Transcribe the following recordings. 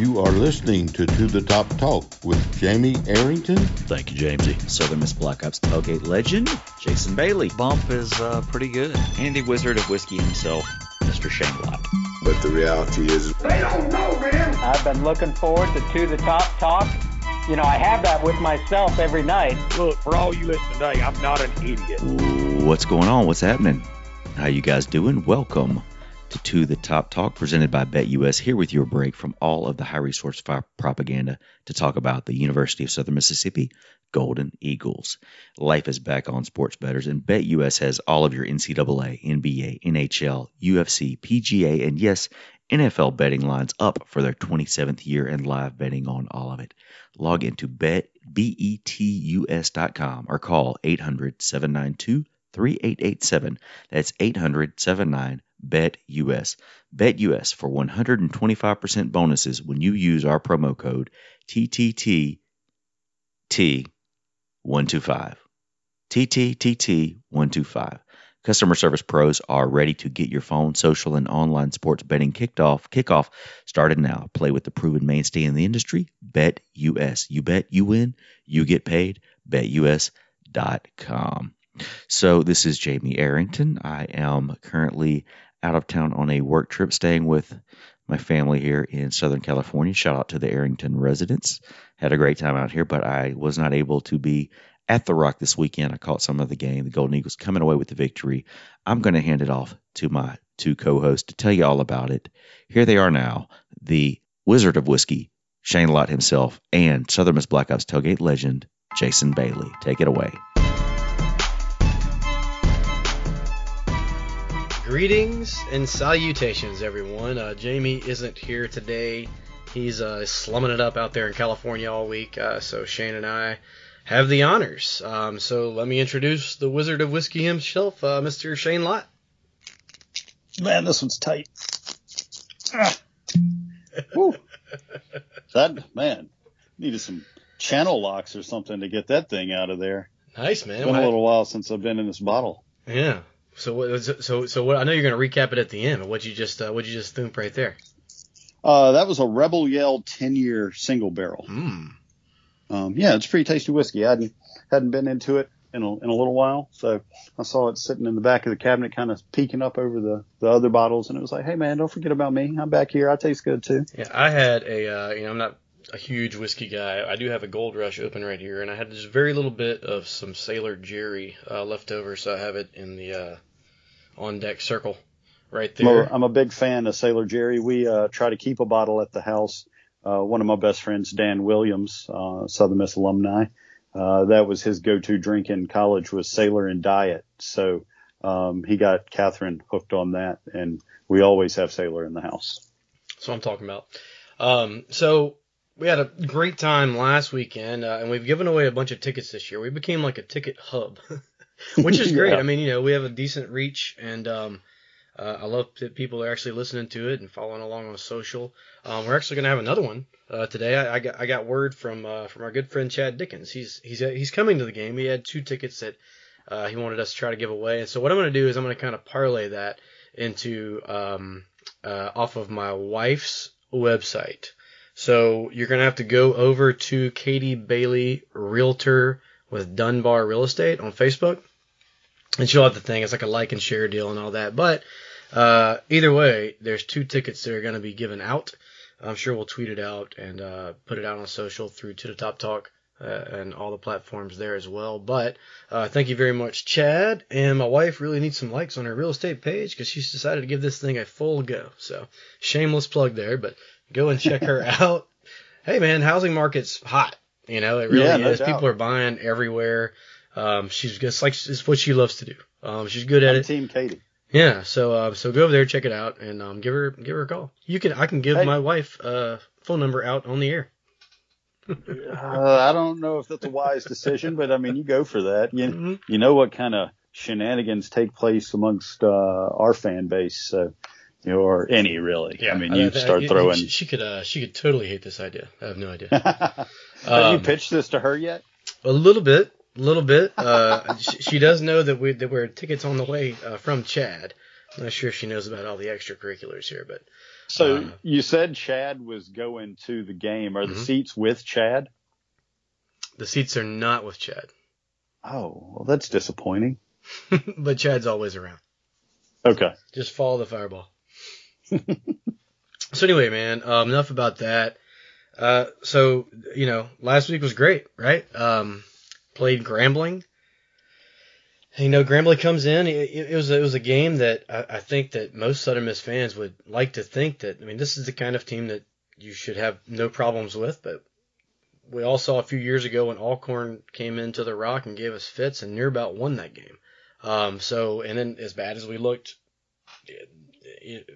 You are listening to To the Top Talk with Jamie Arrington. Thank you, Jamesy. Southern Miss Black Ops tailgate legend, Jason Bailey. Bump is uh, pretty good. Andy Wizard of Whiskey himself, Mr. Shane Lott. But the reality is, They don't know, man. I've been looking forward to To the Top Talk. You know, I have that with myself every night. Look, for all you listening today, I'm not an idiot. What's going on? What's happening? How you guys doing? Welcome to the Top Talk, presented by BetUS. Here with your break from all of the high resource fire propaganda to talk about the University of Southern Mississippi Golden Eagles. Life is back on sports betters, and BetUS has all of your NCAA, NBA, NHL, UFC, PGA, and yes, NFL betting lines up for their 27th year and live betting on all of it. Log into bet, betus.com or call 800 792 3887. That's 800 79 Bet US. Bet US for 125% bonuses when you use our promo code TTTT125. TTTT125. Customer service pros are ready to get your phone, social, and online sports betting kicked off. Kickoff started now. Play with the proven mainstay in the industry. Bet US. You bet, you win, you get paid. BetUS.com. So this is Jamie Arrington. I am currently out of town on a work trip, staying with my family here in Southern California. Shout out to the Arrington residents. Had a great time out here, but I was not able to be at the Rock this weekend. I caught some of the game. The Golden Eagles coming away with the victory. I'm going to hand it off to my two co-hosts to tell you all about it. Here they are now, the Wizard of Whiskey, Shane Lott himself, and Southern Miss Black Ops tailgate legend, Jason Bailey. Take it away. Greetings and salutations, everyone. Uh, Jamie isn't here today. He's uh, slumming it up out there in California all week. Uh, so Shane and I have the honors. Um, so let me introduce the Wizard of Whiskey himself, uh, Mr. Shane Lott. Man, this one's tight. Ah. Woo. That man needed some channel locks or something to get that thing out of there. Nice man. It's been a little while since I've been in this bottle. Yeah. So what? So so what? I know you're going to recap it at the end. But what you just uh, what you just thump right there? Uh, that was a Rebel Yell 10 year single barrel. Hmm. Um, yeah, it's pretty tasty whiskey. I hadn't hadn't been into it in a, in a little while, so I saw it sitting in the back of the cabinet, kind of peeking up over the the other bottles, and it was like, hey man, don't forget about me. I'm back here. I taste good too. Yeah, I had a uh, you know I'm not a huge whiskey guy. I do have a Gold Rush open right here, and I had just very little bit of some Sailor Jerry uh, left over, so I have it in the uh, on deck circle right I'm a, there. I'm a big fan of Sailor Jerry. We uh, try to keep a bottle at the house. Uh, one of my best friends, Dan Williams, uh, Southern Miss alumni, uh, that was his go-to drink in college was Sailor and Diet. So um, he got Catherine hooked on that, and we always have Sailor in the house. That's what I'm talking about. Um, so we had a great time last weekend, uh, and we've given away a bunch of tickets this year. We became like a ticket hub, which is great. Yeah. I mean, you know, we have a decent reach, and um, uh, I love that people are actually listening to it and following along on social. Um, we're actually going to have another one uh, today. I, I got I got word from uh, from our good friend Chad Dickens. He's he's he's coming to the game. He had two tickets that uh, he wanted us to try to give away. And so what I'm going to do is I'm going to kind of parlay that into um, uh, off of my wife's website. So you're going to have to go over to Katie Bailey Realtor with Dunbar Real Estate on Facebook. And she'll have the thing. It's like a like and share deal and all that. But uh, either way, there's two tickets that are going to be given out. I'm sure we'll tweet it out and uh, put it out on social through To the Top Talk uh, and all the platforms there as well. But uh, thank you very much, Chad. And my wife really needs some likes on her real estate page because she's decided to give this thing a full go. So shameless plug there, but go and check her out. Hey man, housing market's hot. You know, it really Yeah, no is. doubt. People are buying everywhere. Um, she's just like it's what she loves to do. Um, she's good at I'm it. Team Katie. Yeah, so uh, so go over there, check it out, and um, give her give her a call. You can I can give Hey. my wife uh phone number out on the air. Uh, I don't know if that's a wise decision, but I mean, you go for that. You, Mhm. you know what kind of shenanigans take place amongst uh, our fan base, so you know, or any really. Yeah, I mean, you Uh, start uh, throwing. She, she could uh she could totally hate this idea. I have no idea. Have you Um, pitched this to her yet? A little bit, a little bit. Uh, she, she does know that we that we're tickets on the way uh, from Chad. I'm not sure if she knows about all the extracurriculars here, but So Uh, you said Chad was going to the game. Are the Mhm. seats with Chad? the seats are not with Chad, Oh, well, that's disappointing. but Chad's always around. Okay. Just follow the fireball. so anyway, man, um, enough about that. Uh, so you know, last week was great, right? Um, played Grambling. You know, Grambling comes in. It, it was it was a game that I, I think that most Southern Miss fans would like to think that. I mean, this is the kind of team that you should have no problems with, but we all saw a few years ago when Alcorn came into the Rock and gave us fits, and near about won that game. Um, so, and then as bad as we looked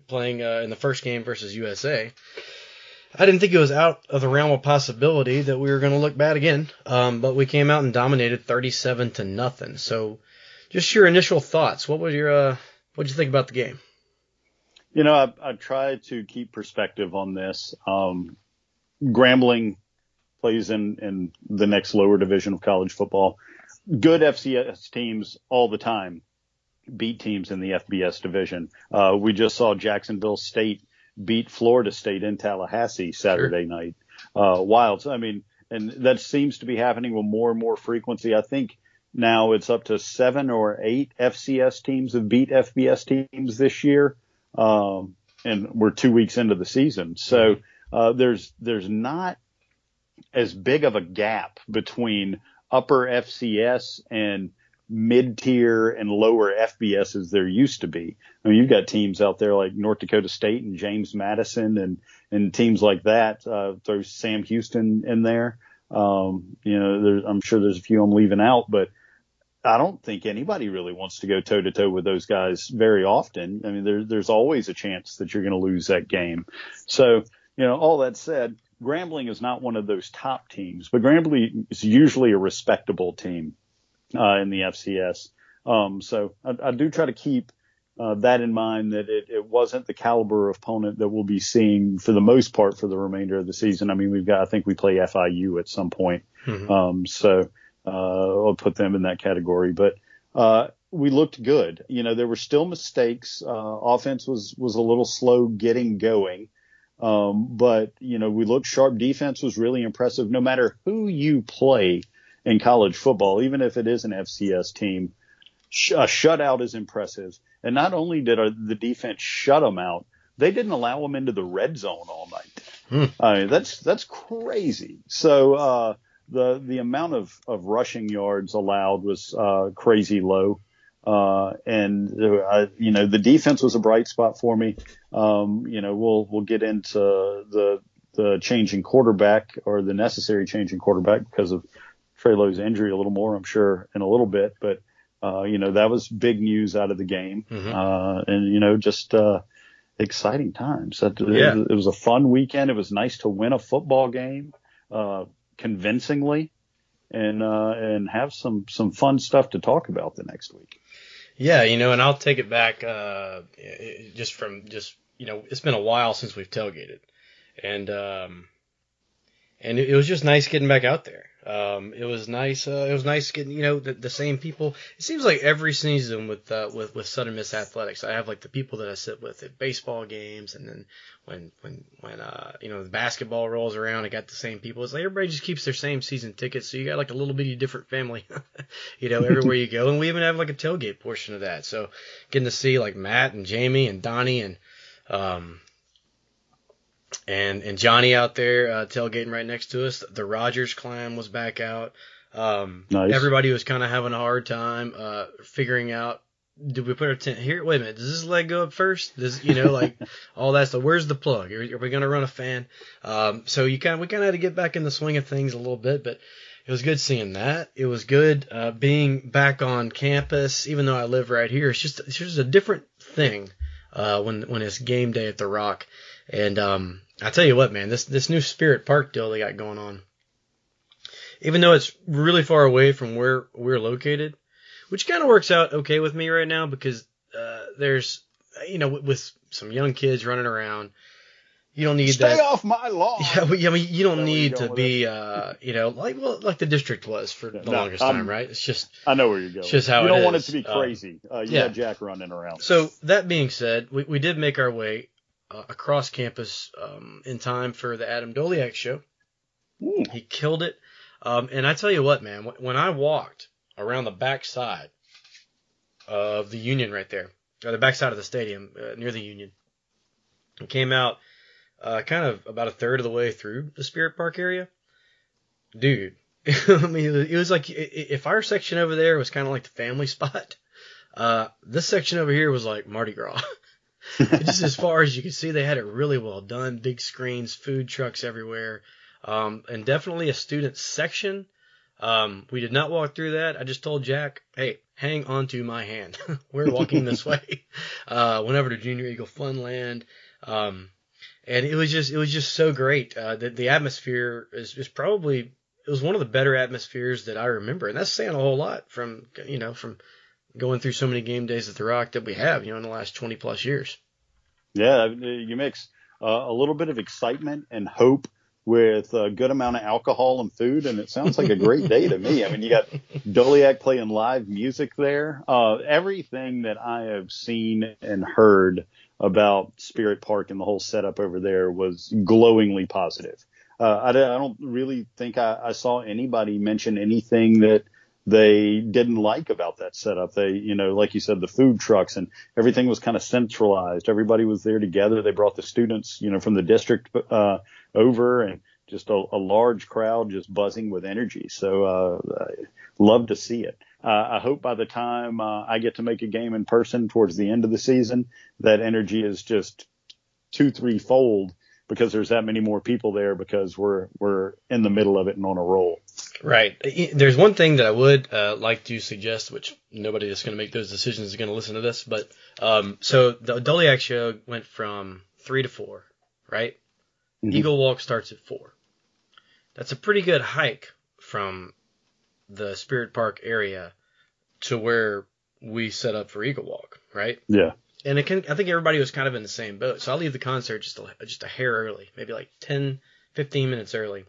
playing uh, in the first game versus USA, I didn't think it was out of the realm of possibility that we were going to look bad again. Um, but we came out and dominated 37 to nothing. So, just your initial thoughts. What was your uh, what did you think about the game? You know, I, I try to keep perspective on this. Um, Grambling plays in, in the next lower division of college football. Good FCS teams all the time beat teams in the FBS division. Uh, we just saw Jacksonville State beat Florida State in Tallahassee Saturday night. Uh, Wilds. I mean, and that seems to be happening with more and more frequency. I think now it's up to seven or eight FCS teams have beat FBS teams this year. Um, and we're two weeks into the season. So, uh, there's, there's not as big of a gap between upper FCS and mid tier and lower FBS as there used to be. I mean, you've got teams out there like North Dakota State and James Madison and, and teams like that. Uh, throw Sam Houston in there. Um, you know, I'm sure there's a few I'm leaving out, but I don't think anybody really wants to go toe to toe with those guys very often. I mean, there, there's always a chance that you're going to lose that game. So, you know, all that said, Grambling is not one of those top teams, but Grambling is usually a respectable team uh, in the FCS. Um, so I, I, do try to keep uh, that in mind that it, it, wasn't the caliber of opponent that we'll be seeing for the most part for the remainder of the season. I mean, we've got, I think we play FIU at some point. Mm-hmm. Um, so uh, I'll put them in that category, but uh, we looked good. You know, there were still mistakes. Uh, offense was, was a little slow getting going. Um, but you know, we looked sharp. Defense was really impressive. No matter who you play in college football, even if it is an FCS team, a shutout is impressive. And not only did our, the defense shut them out, they didn't allow them into the red zone all night. Hmm. I mean, that's that's crazy. So uh, the the amount of, of rushing yards allowed was uh, crazy low. Uh, and uh, you know the defense was a bright spot for me. Um, you know we'll we'll get into the the changing quarterback or the necessary changing quarterback because of Trey Lowe's injury a little more, I'm sure, in a little bit. But uh, you know that was big news out of the game, Mhm. uh, and you know just uh, exciting times. That, Yeah. it, it was a fun weekend. It was nice to win a football game uh, convincingly, and uh, and have some some fun stuff to talk about the next week. Yeah, you know, and I'll take it back uh, just from just you know, it's been a while since we've tailgated, and um, and it, it was just nice getting back out there. Um, it was nice. Uh, it was nice getting you know the, the same people. It seems like every season with uh, with with Southern Miss athletics, I have like the people that I sit with at baseball games, and then when when when uh you know the basketball rolls around, I got the same people. It's like everybody just keeps their same season tickets, so you got like a little bitty different family, you know, everywhere you go. And we even have like a tailgate portion of that. So getting to see like Matt and Jamie and Donnie and um and and Johnny out there uh, tailgating right next to us. The Rogers clan was back out. Um, Nice. Everybody was kind of having a hard time uh, figuring out. Did we put our tent here? Wait a minute. Does this leg go up first? Does you know like all that stuff? Where's the plug? Are, are we gonna run a fan? Um, so you kind we kind of had to get back in the swing of things a little bit, but it was good seeing that. It was good uh, being back on campus, even though I live right here. It's just it's just a different thing uh, when when it's game day at the Rock. And um, I tell you what, man, this this new Spirit Park deal they got going on, even though it's really far away from where we're located, which kind of works out okay with me right now because uh, there's you know with, with some young kids running around, you don't need to Stay that. off my lawn. Yeah, but, yeah, I mean, you don't that where you're need to be, uh, you know, like well, like the district was for the No, longest I'm- time, right? It's just I know where you're going. It's just how you don't want it to be Um, crazy. Uh, you yeah. got Jack running around. so. That being said, we we did make our way uh, across campus um, in time for the Adam Doleac show. Ooh. He killed it. Um, and I tell you what, man, when I walked around the back side of the Union right there, or the back side of the stadium uh, near the Union, and came out uh, kind of about a third of the way through the Spirit Park area, dude. I mean, it was, like i- i- if our section over there was kind of like the family spot, uh, this section over here was like Mardi Gras. Just as far as you can see, they had it really well done. Big screens, food trucks everywhere, um, and definitely a student section. Um, we did not walk through that. I just told Jack, hey, hang on to my hand. We're walking this way. Uh, went over to Junior Eagle Funland. Um, and it was just, it was just so great. Uh, the, the atmosphere is, is probably, it was one of the better atmospheres that I remember. And that's saying a whole lot from, you know, from going through so many game days at the Rock that we have, you know, in the last 20 plus years. Yeah, you mix uh, a little bit of excitement and hope with a good amount of alcohol and food, and it sounds like a great day to me. I mean, you got Doleac playing live music there. Uh, everything that I have seen and heard about Spirit Park and the whole setup over there was glowingly positive. Uh, I, don't- I don't really think I, I saw anybody mention anything that they didn't like about that setup. They, you know, like you said, the food trucks and everything was kind of centralized. Everybody was there together. They brought the students, you know, from the district, uh, over and just a, a large crowd just buzzing with energy. So, uh, love to see it. Uh, I hope by the time, uh, I get to make a game in person towards the end of the season, that energy is just two, three fold because there's that many more people there because we're, we're in the middle of it and on a roll. Right. There's one thing that I would uh, like to suggest, which nobody that's going to make those decisions is going to listen to this, but um, so the Doleac show went from three to four, right? Mhm. Eagle Walk starts at four. That's a pretty good hike from the Spirit Park area to where we set up for Eagle Walk, right? Yeah. and it can, I think everybody was kind of in the same boat. So I'll leave the concert just a, just a hair early, maybe like 10, 15 minutes early.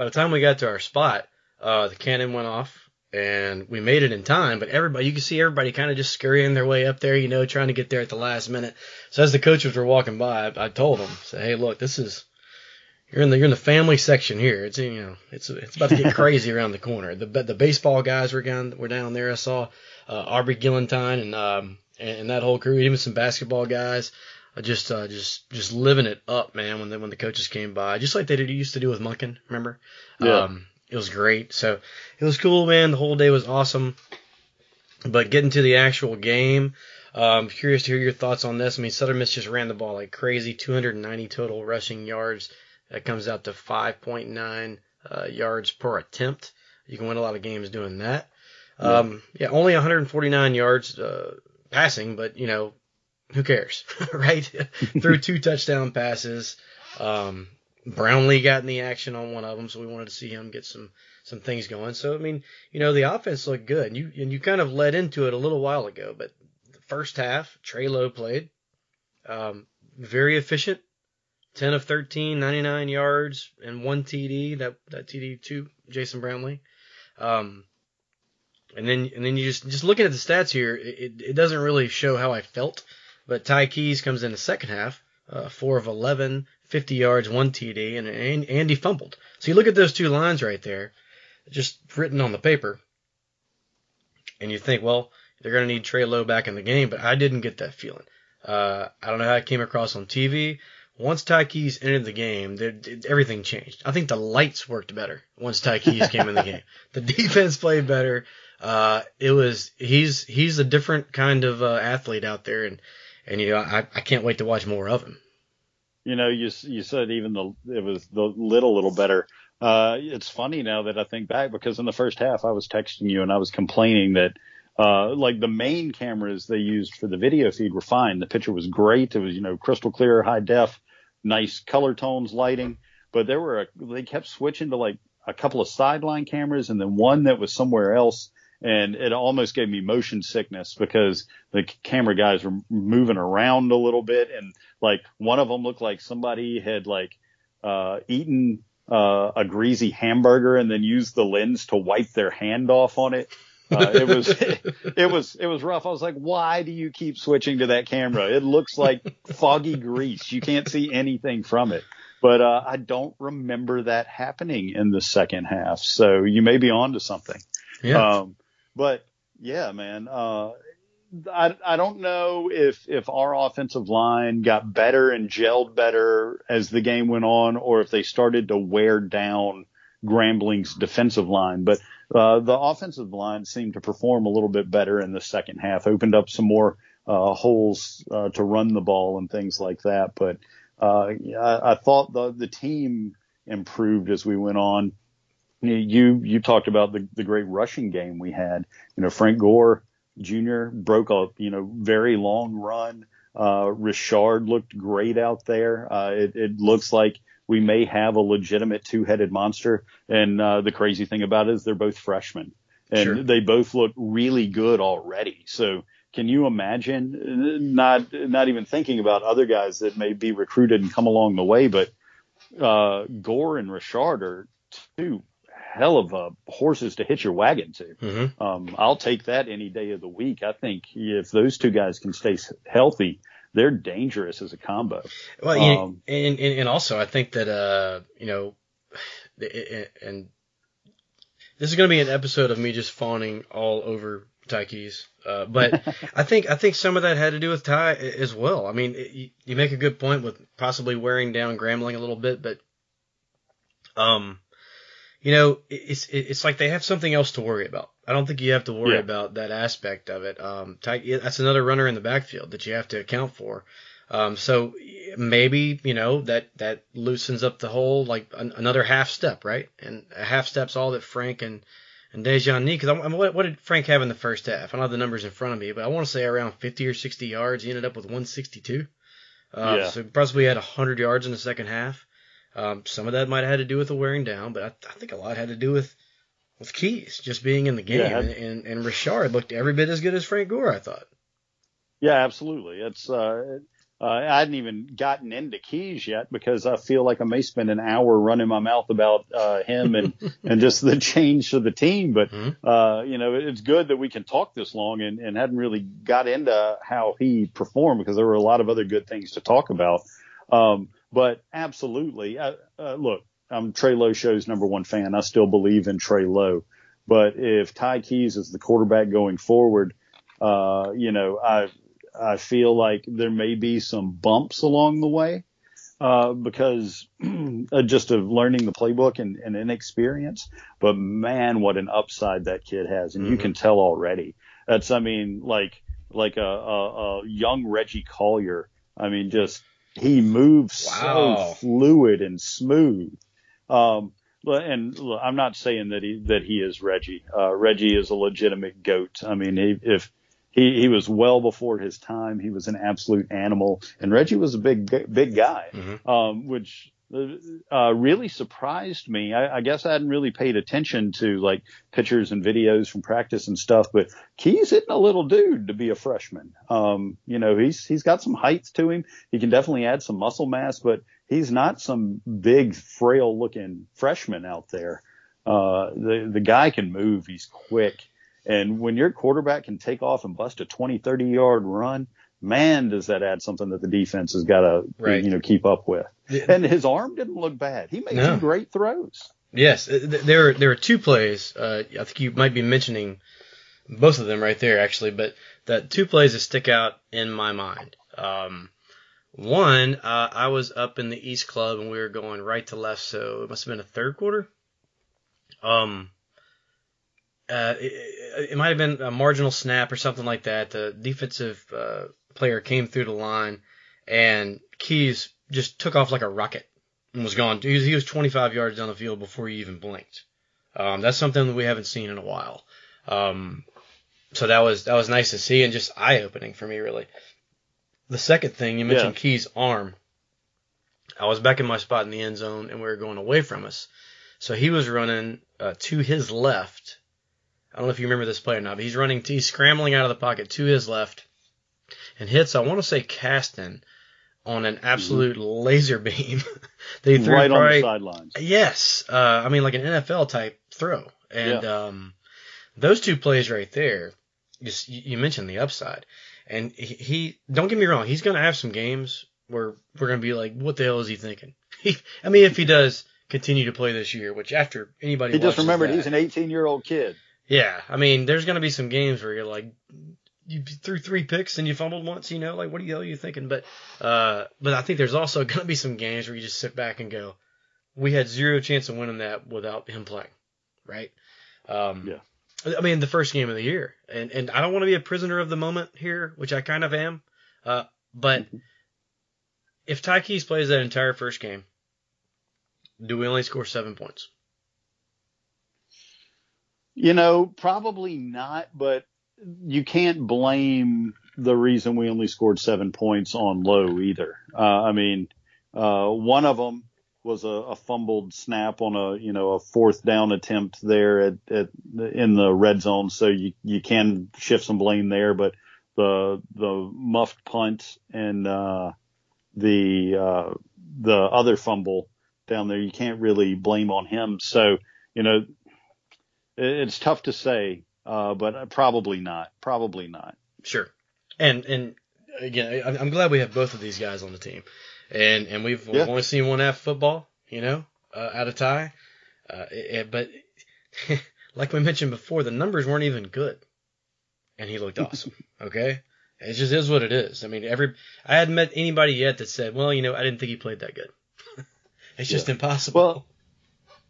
By the time we got to our spot, uh, the cannon went off and we made it in time, but everybody, you can see everybody kind of just scurrying their way up there, you know, trying to get there at the last minute. So as the coaches were walking by, I, I told them, say, Hey, look, this is, you're in the, you're in the family section here. It's, you know, it's, it's about to get crazy around the corner. The, the baseball guys were down, were down there. I saw, uh, Aubrey Gillentine and, um, and, and that whole crew, even some basketball guys, just uh, just just living it up, man. When the when the coaches came by, just like they did, used to do with Monken, remember? Yeah. Um, it was great. So it was cool, man. The whole day was awesome. But getting to the actual game, um, curious to hear your thoughts on this. I mean, Southern Miss just ran the ball like crazy, 290 total rushing yards. That comes out to 5.9 uh, yards per attempt. You can win a lot of games doing that. Um, yeah, only 149 yards uh, passing, but you know, who cares, right? Threw two touchdown passes. Um, Brownlee got in the action on one of them, so we wanted to see him get some some things going. So I mean, you know, the offense looked good, and you and you kind of led into it a little while ago. But the first half, Trey Lowe played, um, very efficient, 10 of 13, 99 yards and one TD. That that TD to Jason Brownlee. Um, and then and then you just just looking at the stats here, it, it doesn't really show how I felt. But Ty Keyes comes in the second half, uh, four of 11, 50 yards, one TD, and, and Andy fumbled. So you look at those two lines right there, just written on the paper, and you think, well, they're going to need Trey Lowe back in the game, but I didn't get that feeling. Uh, I don't know how it came across on TV. Once Ty Keyes entered the game, there, everything changed. I think the lights worked better once Ty Keyes came in the game. The defense played better. Uh, it was he's he's a different kind of uh, athlete out there, and and you know I, I can't wait to watch more of him. You know, you you said even the it was the little little better. Uh, it's funny now that I think back because in the first half I was texting you and I was complaining that uh, like the main cameras they used for the video feed were fine. The picture was great. It was you know crystal clear, high def, nice color tones, lighting. But there were a, they kept switching to like a couple of sideline cameras and then one that was somewhere else and it almost gave me motion sickness because the camera guys were moving around a little bit and like one of them looked like somebody had like uh eaten uh, a greasy hamburger and then used the lens to wipe their hand off on it Uh, it was it was it was rough. I was like, why do you keep switching to that camera? It looks like foggy grease. You can't see anything from it. But uh, I don't remember that happening in the second half. So you may be on to something. Yeah. Um, but yeah, man. Uh, I I don't know if if our offensive line got better and gelled better as the game went on, or if they started to wear down Grambling's defensive line. But uh, the offensive line seemed to perform a little bit better in the second half, opened up some more uh, holes uh, to run the ball and things like that. But uh, I, I thought the the team improved as we went on. You you talked about the the great rushing game we had. You know, Frank Gore Jr. broke a you know very long run. Uh, Richard looked great out there. Uh, it, it looks like we may have a legitimate two-headed monster. And uh, the crazy thing about it is they're both freshmen, and Sure. they both look really good already. So can you imagine? Not not even thinking about other guys that may be recruited and come along the way, but uh, Gore and Richard are two hell of a horses to hitch your wagon to. hmm Um, I'll take that any day of the week. I think if those two guys can stay healthy, they're dangerous as a combo. Well, Um, and, and and also I think that uh you know, and this is going to be an episode of me just fawning all over Ty Keyes. Uh, but I think I think some of that had to do with Ty as well. I mean, it, you, you make a good point with possibly wearing down Grambling a little bit, but um, you know, it's it's like they have something else to worry about. I don't think you have to worry Yeah. about that aspect of it. Um, that's another runner in the backfield that you have to account for. Um, so maybe you know that that loosens up the whole like an, another half step, right? And a half step's all that Frank and and Dejan need. Because what, what did Frank have in the first half? I don't have the numbers in front of me, but I want to say around 50 or 60 yards. He ended up with 162. Uh, Yeah. So possibly had 100 yards in the second half. Um, some of that might have had to do with the wearing down, but I, I think a lot had to do with with Keyes just being in the game. Yeah. and, and and Richard looked every bit as good as Frank Gore, I thought. Yeah, absolutely. It's uh, uh, I hadn't even gotten into Keyes yet because I feel like I may spend an hour running my mouth about uh, him and and just the change to the team. But Mhm. uh, you know, it's good that we can talk this long and, and hadn't really got into how he performed because there were a lot of other good things to talk about. Um, but absolutely, uh, uh, look, I'm Trey Lowe show's number one fan. I still believe in Trey Lowe. But if Ty Keyes is the quarterback going forward, uh, you know, I I feel like there may be some bumps along the way uh, because uh, just of learning the playbook and, and inexperience. But man, what an upside that kid has, and you Mhm. can tell already. That's, I mean, like like a, a, a young Reggie Collier. I mean, just he moves Wow. so fluid and smooth. Um, and look, I'm not saying that he that he is Reggie. Uh, Reggie is a legitimate goat. I mean, he, if he he was well before his time, he was an absolute animal, and Reggie was a big big guy, Mhm. um, which uh, really surprised me. I, I guess I hadn't really paid attention to like pictures and videos from practice and stuff, but Key's hitting a little dude to be a freshman. Um, you know, he's he's got some height to him. He can definitely add some muscle mass, but he's not some big, frail looking freshman out there. Uh, the, the guy can move. He's quick. And when your quarterback can take off and bust a 20, 30 yard run, man, does that add something that the defense has got to, Right. you know, keep up with. Yeah. And his arm didn't look bad. He made No. some great throws. Yes, uh, there are, there are two plays. Uh, I think you might be mentioning both of them right there, actually, but the two plays that stick out in my mind. Um, one, uh, I was up in the East Club and we were going right to left, so it must have been a third quarter. Um, uh, it, it might have been a marginal snap or something like that. The defensive uh, player came through the line, and Keyes just took off like a rocket and was gone. He was, he was 25 yards down the field before he even blinked. Um, that's something that we haven't seen in a while. Um, so that was that was nice to see and just eye opening for me really. The second thing you mentioned Yeah. Key's arm. I was back in my spot in the end zone and we were going away from us. So he was running uh, to his left. I don't know if you remember this play or not, but he's running, he's scrambling out of the pocket to his left and hits, I want to say Caston on an absolute laser beam. they threw right on the sidelines. Yes, uh, I mean like an NFL type throw, and um, those two plays right there, you, you mentioned the upside, and he, he don't get me wrong, he's going to have some games where we're going to be like, what the hell is he thinking? I mean, if he does continue to play this year, which after anybody He just remembered that- he's an 18 year old kid. yeah, I mean, there's going to be some games where you're like, you threw three picks and you fumbled once, you know, like what the hell are you thinking? But, uh, but I think there's also going to be some games where you just sit back and go, we had zero chance of winning that without him playing, right? Um, Yeah. I mean, the first game of the year, and and I don't want to be a prisoner of the moment here, which I kind of am, uh, but if Ty Keyes plays that entire first game, do we only score seven points? You know, probably not, but you can't blame the reason we only scored seven points on Lowe either. Uh, I mean, uh, one of them was a, a fumbled snap on a, you know, a fourth down attempt there at, at in the red zone. So you, you can shift some blame there, but the, the muffed punt and, uh, the, uh, the other fumble down there, you can't really blame on him. So, you know, it- it's tough to say, uh, but probably not. Probably not. Sure. And and again, I'm glad we have both of these guys on the team, and and we've, we've only seen one half football, you know, uh, out of Ty, uh, it, but like we mentioned before, the numbers weren't even good, and he looked awesome. okay, it just is what it is. I mean, every I hadn't met anybody yet that said, well, you know, I didn't think he played that good. it's just Yeah. impossible. Well,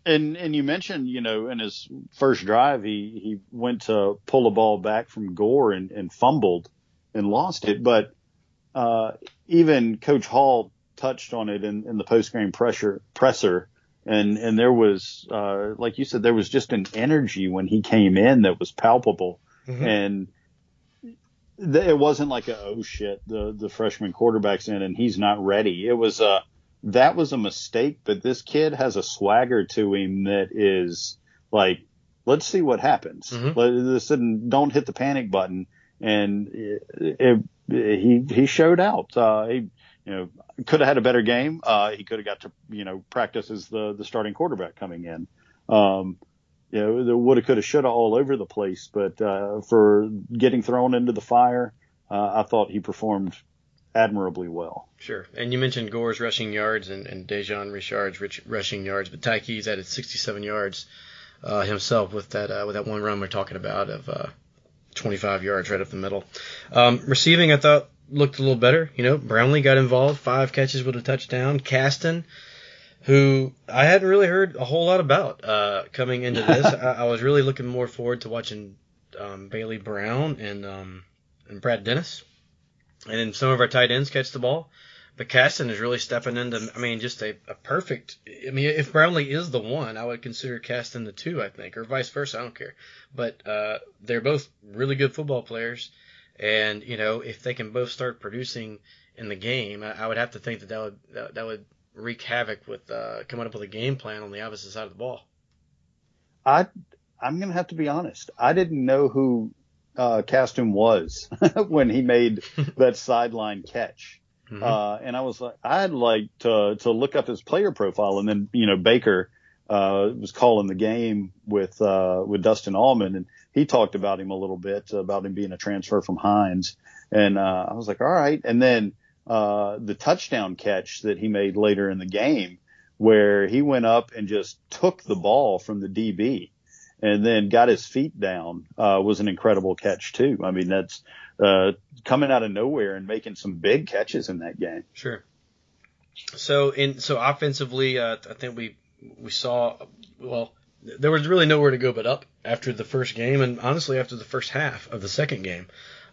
And and you mentioned, you know, in his first drive, he he went to pull a ball back from Gore and, and fumbled and lost it. But uh, even Coach Hall touched on it in, in the post game pressure presser, and and there was, uh, like you said, there was just an energy when he came in that was palpable, Mhm. and th- it wasn't like a oh shit the the freshman quarterback's in and he's not ready. It was a that was a mistake, but this kid has a swagger to him that is like, let's see what happens. Mhm. Let, listen, don't hit the panic button. And it, it, he he showed out. Uh, he you know could have had a better game. Uh, he could have got to you know practice as the the starting quarterback coming in. Um, you know, the woulda, coulda, shoulda all over the place. But uh, for getting thrown into the fire, uh, I thought he performed admirably well. Sure. And you mentioned Gore's rushing yards and, and Dejon Richard's rich rushing yards, but Ty Keyes added 67 yards uh, himself with that uh, with that one run we're talking about of uh, 25 yards right up the middle. Um, receiving, I thought looked a little better. You know, Brownlee got involved, five catches with a touchdown. Caston, who I hadn't really heard a whole lot about uh, coming into this, I, I was really looking more forward to watching um, Bailey Brown and um, and Brad Dennis and then some of our tight ends catch the ball. But Caston is really stepping into, I mean, just a, a perfect. I mean, if Brownlee is the one, I would consider Caston the two, I think, or vice versa. I don't care. But uh, they're both really good football players, and you know, if they can both start producing in the game, I, I would have to think that that would that, that would wreak havoc with uh, coming up with a game plan on the opposite side of the ball. I I'm gonna have to be honest. I didn't know who uh, Caston was when he made that sideline catch, Mhm. uh, and I was like, I'd like to to look up his player profile, and then you know Baker uh, was calling the game with uh, with Dustin Allman, and he talked about him a little bit about him being a transfer from Hinds, and uh, I was like, all right, and then uh, the touchdown catch that he made later in the game, where he went up and just took the ball from the DB and then got his feet down uh, was an incredible catch too. I mean, that's uh, coming out of nowhere and making some big catches in that game. Sure. So in so offensively, uh, I think we we saw well there was really nowhere to go but up after the first game, and honestly after the first half of the second game.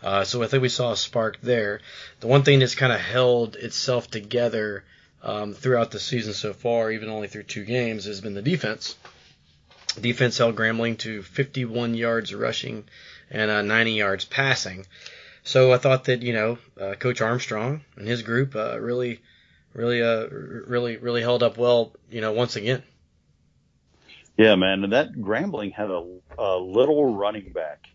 Uh, so I think we saw a spark there. The one thing that's kind of held itself together um, throughout the season so far, even only through two games, has been the defense. Defense held Grambling to 51 yards rushing and uh, 90 yards passing. So I thought that you know uh, Coach Armstrong and his group uh, really, really, uh, really, really held up well. You know, once again. Yeah, man, and that Grambling had a, a little running back.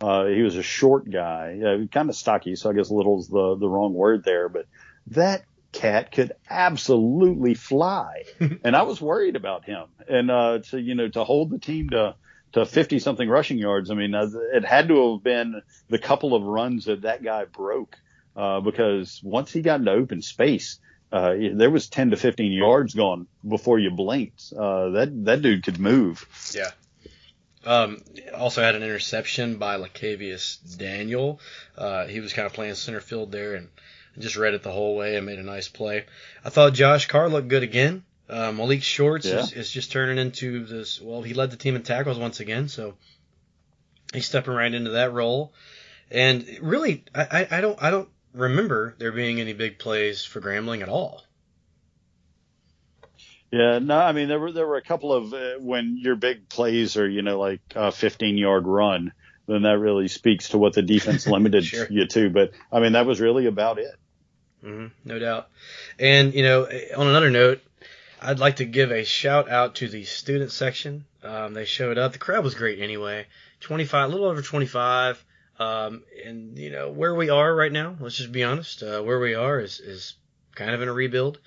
Uh, he was a short guy, kind of stocky, so I guess little is the the wrong word there, but that cat could absolutely fly, and I was worried about him. And uh, to you know to hold the team to to 50 something rushing yards. I mean, uh, it had to have been the couple of runs that that guy broke, uh, because once he got into open space, uh, there was 10 to 15 yards gone before you blinked. Uh, that, that dude could move. Yeah. Um, also had an interception by Lacavius Daniel. Uh, he was kind of playing center field there and just read it the whole way and made a nice play. I thought Josh Carr looked good again. Uh, Malik Shorts Yeah. is, is just turning into this. Well, he led the team in tackles once again, so he's stepping right into that role. And really, I, I, I don't I don't remember there being any big plays for Grambling at all. Yeah, no, I mean there were there were a couple of uh, when your big plays are you know like a 15 yard run, then that really speaks to what the defense limited Sure. you to. But I mean that was really about it. Hmm no doubt. And you know, on another note, I'd like to give a shout out to the student section. Um, they showed up. The crowd was great anyway. 25, a little over 25. Um, and you know where we are right now. Let's just be honest. Uh, where we are is is kind of in a rebuild,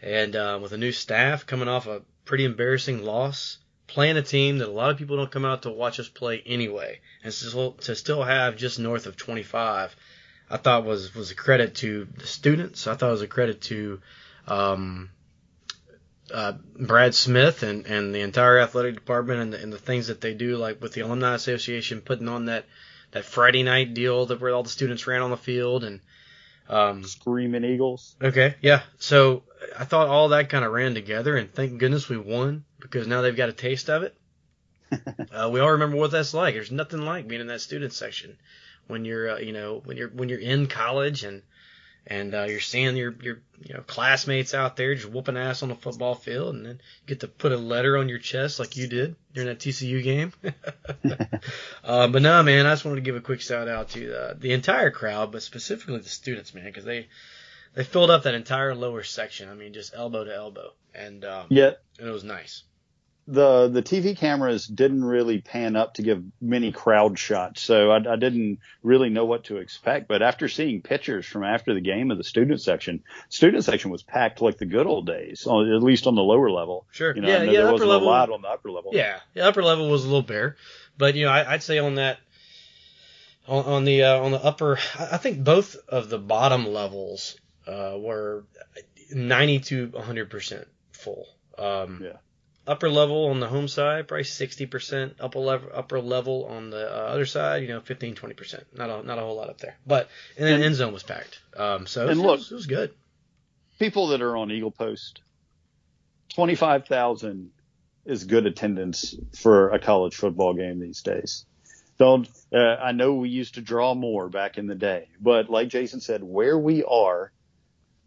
and uh, with a new staff coming off a pretty embarrassing loss, playing a team that a lot of people don't come out to watch us play anyway, and to still have just north of 25. I thought was was a credit to the students. I thought it was a credit to um, uh, Brad Smith and, and the entire athletic department and the, and the things that they do, like with the alumni association putting on that that Friday night deal that where all the students ran on the field and um, Screaming Eagles. Okay, yeah. So I thought all that kind of ran together, and thank goodness we won because now they've got a taste of it. uh, we all remember what that's like. There's nothing like being in that student section when you're, uh, you know, when you're when you're in college and and uh, you're seeing your your you know classmates out there just whooping ass on the football field, and then you get to put a letter on your chest like you did during that TCU game. uh, but no, man, I just wanted to give a quick shout out to uh, the entire crowd, but specifically the students, man, because they they filled up that entire lower section. I mean, just elbow to elbow, and um, Yet and it was nice. The the TV cameras didn't really pan up to give many crowd shots, so I, I didn't really know what to expect. But after seeing pictures from after the game of the student section, student section was packed like the good old days, at least on the lower level. Sure. You know, yeah, yeah. there wasn't level. a lot on the upper level. Yeah, the upper level was a little bare, but you know, I, I'd say on that, on, on the uh, on the upper, I I think both of the bottom levels uh, were ninety to one hundred percent full. Um, Yeah. Upper level on the home side, probably sixty percent. Upper level, upper level on the uh, other side, you know, 15 20 percent. Not a not a whole lot up there, but and then And- end zone was packed. Um, so and it, look- was, it was good. People that are on Eagle Post, twenty five thousand is good attendance for a college football game these days. Don't uh, I know we used to draw more back in the day, but like Jason said, where we are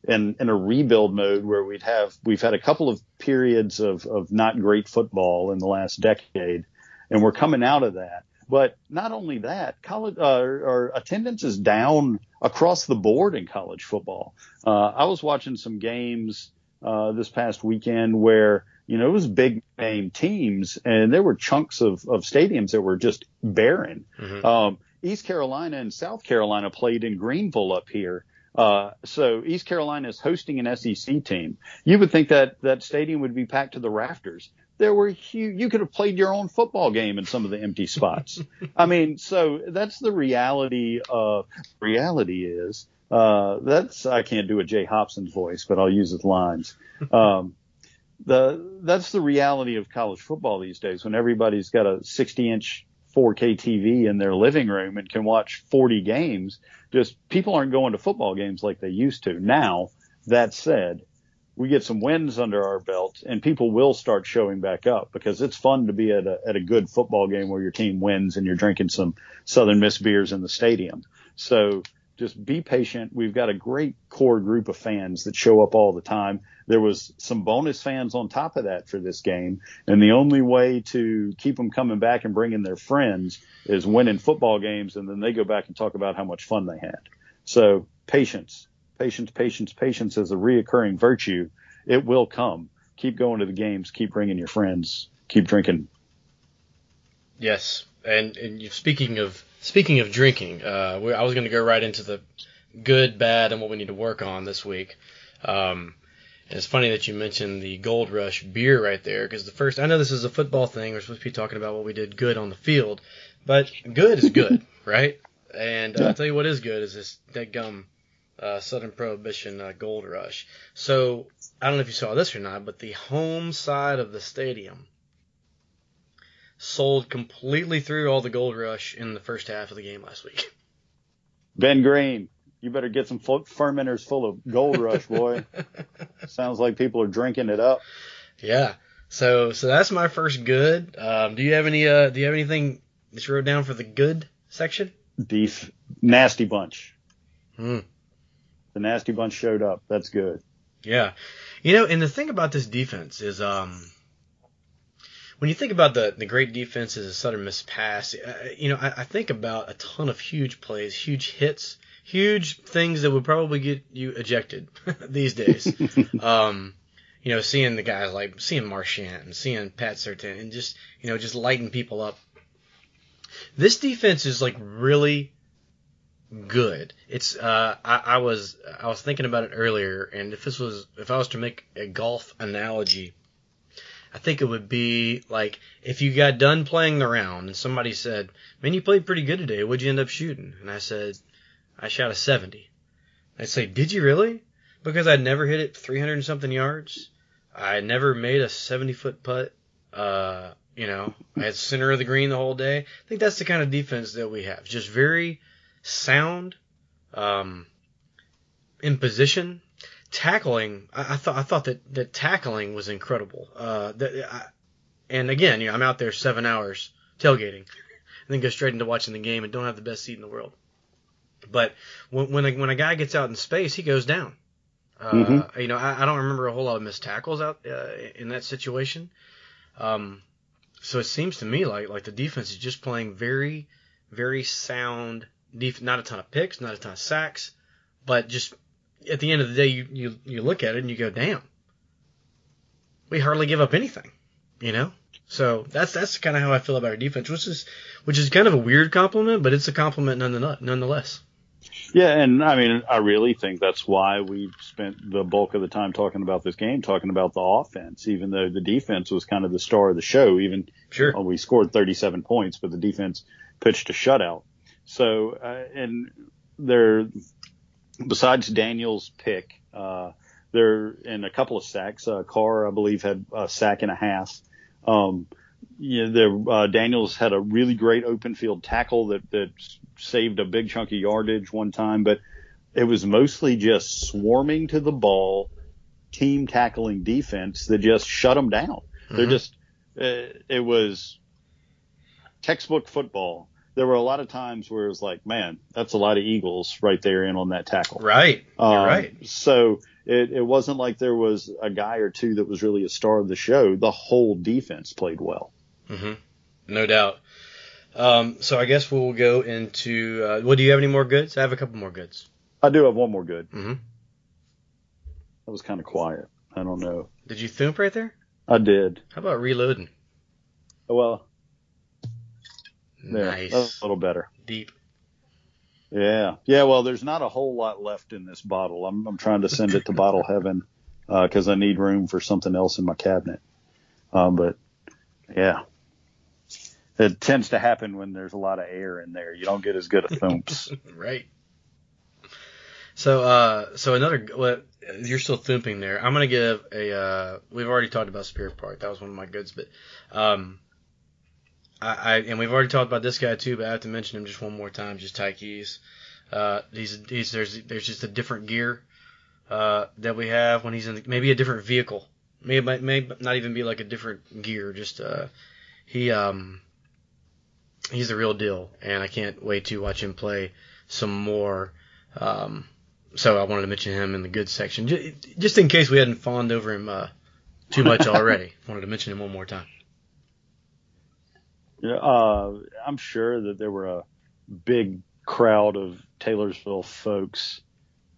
in in a rebuild mode where we'd have we've had a couple of periods of of not great football in the last decade, and we're coming out of that. But not only that, college uh, our attendance is down across the board in college football. Uh, I was watching some games uh, this past weekend where you know it was big name teams, and there were chunks of of stadiums that were just barren. Mhm. Um, East Carolina and South Carolina played in Greenville up here. Uh, so East Carolina is hosting an SEC team. You would think that that stadium would be packed to the rafters. There were huge, you could have played your own football game in some of the empty spots. I mean, so that's the reality of reality is, uh, that's, I can't do a Jay Hobson's voice, but I'll use his lines. Um, the, that's the reality of college football these days when everybody's got a 60 inch 4K TV in their living room and can watch 40 games. Just people aren't going to football games like they used to. Now, that said, we get some wins under our belt and people will start showing back up because it's fun to be at a, at a good football game where your team wins and you're drinking some Southern Miss beers in the stadium. So just be patient. We've got a great core group of fans that show up all the time. There was some bonus fans on top of that for this game. And the only way to keep them coming back and bringing their friends is winning football games. And then they go back and talk about how much fun they had. So patience, patience, patience, patience is a reoccurring virtue. It will come. Keep going to the games. Keep bringing your friends. Keep drinking. Yes, and and speaking of speaking of drinking, uh, we, I was going to go right into the good, bad, and what we need to work on this week. Um, And it's funny that you mentioned the Gold Rush beer right there, because the first, I know this is a football thing. We're supposed to be talking about what we did good on the field, but good is good, right? And uh, I'll tell you what is good is this dead gum uh, Southern Prohibition uh, Gold Rush. So I don't know if you saw this or not, but the home side of the stadium sold completely through all the Gold Rush in the first half of the game last week. Ben Green, you better get some fermenters full of Gold Rush, boy. Sounds like people are drinking it up. Yeah. So so that's my first good. Um, do you have any uh, do you have anything that you wrote down for the good section? Beef nasty bunch. Hmm. The nasty bunch showed up. That's good. Yeah. You know, and the thing about this defense is um when you think about the, the great defenses of Southern Miss Pass, uh, you know, I, I, think about a ton of huge plays, huge hits, huge things that would probably get you ejected these days. um, you know, seeing the guys like seeing Marchant and seeing Pat Surtain and just you know just lighting people up. This defense is like really good. It's uh, I, I was I was thinking about it earlier, and if this was if I was to make a golf analogy, I think it would be like if you got done playing the round and somebody said, "Man, you played pretty good today. What'd you end up shooting?" And I said, I shot a 70. I'd say, did you really? Because I'd never hit it 300 and something yards. I never made a 70 foot putt. Uh, you know, I had center of the green the whole day. I think that's the kind of defense that we have. Just very sound, um, in position. Tackling, I, I thought I thought that, that tackling was incredible. Uh, that, I, and again, you know, I'm out there seven hours tailgating, and then go straight into watching the game and don't have the best seat in the world. But when when a, when a guy gets out in space, he goes down. Uh, mm-hmm. You know, I, I, don't remember a whole lot of missed tackles out uh, in that situation. Um, so it seems to me like like the defense is just playing very, very sound. Def- not a ton of picks, not a ton of sacks, but just at the end of the day, you you you look at it and you go, damn, we hardly give up anything. You know. So that's that's kind of how I feel about our defense, which is which is kind of a weird compliment, but it's a compliment nonetheless. Yeah, and I mean, I really think that's why we spent the bulk of the time talking about this game, talking about the offense, even though the defense was kind of the star of the show. Even sure, well, we scored 37 points, but the defense pitched a shutout. So, uh, and there, besides Daniel's pick, uh, there in a couple of sacks. Uh, Carr, I believe, had a sack and a half. Um, you know, there, uh, Daniels had a really great open field tackle that, that saved a big chunk of yardage one time, but it was mostly just swarming to the ball, team tackling defense that just shut them down. Mm-hmm. They're just, uh, it was textbook football. There were a lot of times where it was like, man, that's a lot of Eagles right there in on that tackle. Right. Um, right. So it, it wasn't like there was a guy or two that was really a star of the show. The whole defense played well. Mm-hmm. No doubt. Um, so I guess we'll go into. Uh, well, do you have any more goods? I have a couple more goods. I do have one more good. Mm-hmm. That was kind of quiet. I don't know. Did you thump right there? I did. How about reloading? Well, nice. a little better. Deep. Yeah, yeah. Well, there's not a whole lot left in this bottle. I'm I'm trying to send it to bottle heaven because uh, I need room for something else in my cabinet. Um, but yeah, it tends to happen when there's a lot of air in there. You don't get as good a thumps. right. So, uh, so another, well, you're still thumping there. I'm gonna give a. Uh, we've already talked about Superior Park. That was one of my goods, but, um, I, I and we've already talked about this guy too, but I have to mention him just one more time. Just Ty Keyes. Uh, there's there's just a different gear, uh, that we have when he's in maybe a different vehicle. Maybe may not even be like a different gear. Just uh, he um he's the real deal, and I can't wait to watch him play some more. Um, so I wanted to mention him in the good section, just in case we hadn't fawned over him uh, too much already. wanted to mention him one more time. Uh, I'm sure that there were a big crowd of Taylorsville folks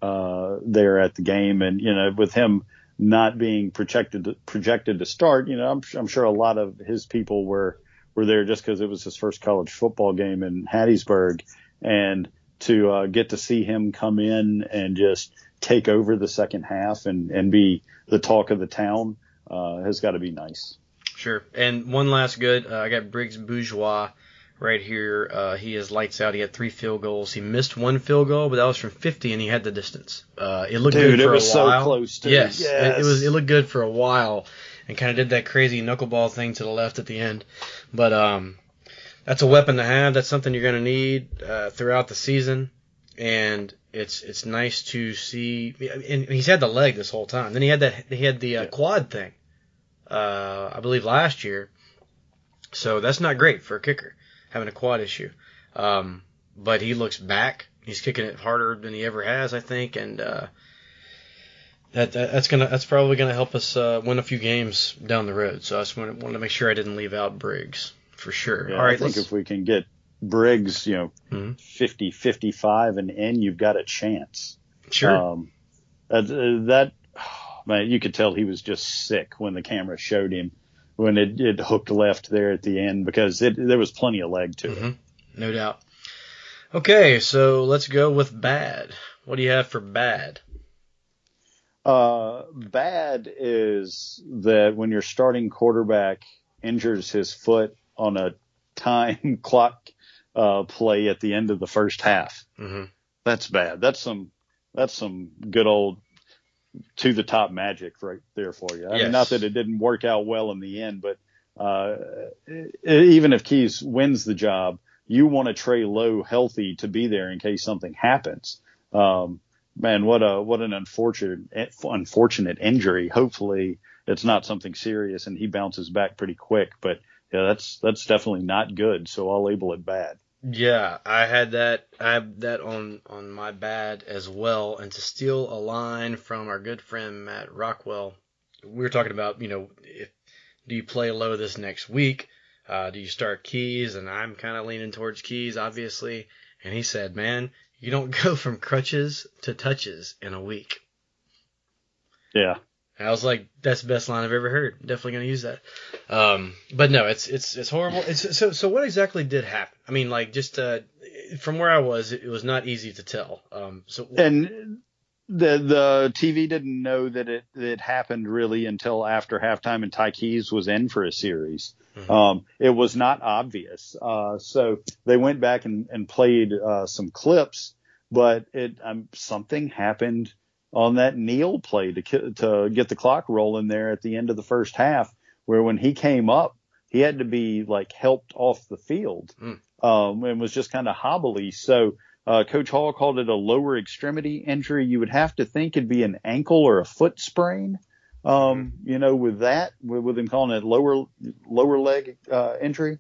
uh, there at the game, and you know, with him not being projected to, projected to start, you know, I'm, I'm sure a lot of his people were were there just because it was his first college football game in Hattiesburg, and to uh, get to see him come in and just take over the second half and, and be the talk of the town, uh, has got to be nice. Sure. And one last good, uh, I got Briggs Bourgeois right here. Uh, he is lights out. He had three field goals. He missed one field goal, but that was from 50, and he had the distance. Uh, it looked Dude, good for a while. Dude, it was so close. Yes, Yes. It, it was. It looked good for a while, and kind of did that crazy knuckleball thing to the left at the end. But um, that's a weapon to have. That's something you're going to need uh, throughout the season, and it's it's nice to see. And he's had the leg this whole time. Then he had that. He had the uh, quad thing. Uh, I believe last year. So that's not great for a kicker having a quad issue. Um, but he looks back. He's kicking it harder than he ever has, I think, and uh, that, that that's gonna that's probably gonna help us uh, win a few games down the road. So I just wanted, wanted to make sure I didn't leave out Briggs for sure. Yeah, All right, I think let's- if we can get Briggs, you know, Mhm. 50, 55 and in, you've got a chance. sure. Um, that, that man, you could tell he was just sick when the camera showed him when it, it hooked left there at the end because it, there was plenty of leg to it. Mhm. no doubt. Okay, so let's go with bad. What do you have for bad? Uh, bad is that when your starting quarterback injures his foot on a time clock uh, play at the end of the first half. hmm That's bad. That's some that's some good old to the top magic right there for you. I Yes. mean, not that it didn't work out well in the end, but uh, even if Keyes wins the job, you want a Trey Lowe healthy to be there in case something happens. Um, man, what a what an unfortunate unfortunate injury. Hopefully, it's not something serious and he bounces back pretty quick. But yeah, that's that's definitely not good. So I'll label it bad. Yeah, I had that. I have that on on my bad as well. And to steal a line from our good friend Matt Rockwell, we were talking about, you know, if do you play Lowe this next week? Uh, do you start Keyes? And I'm kind of leaning towards Keyes, obviously. And he said, man, you don't go from crutches to touches in a week. Yeah. I was like, that's the best line I've ever heard. Definitely gonna use that. Um, but no, it's it's it's horrible. It's so so. What exactly did happen? I mean, like just uh, from where I was, it was not easy to tell. Um, so and the the TV didn't know that it it happened really until after halftime and Ty Keyes was in for a series. Mhm. Um, it was not obvious. Uh, so they went back and, and played uh, some clips, but it um, something happened on that kneel play to to get the clock rolling there at the end of the first half, where when he came up, he had to be like helped off the field, Mm. um, and was just kind of hobbly. So uh, Coach Hall called it a lower extremity injury. You would have to think it'd be an ankle or a foot sprain. Um, you know, with that, with, with him calling it lower lower leg uh, injury.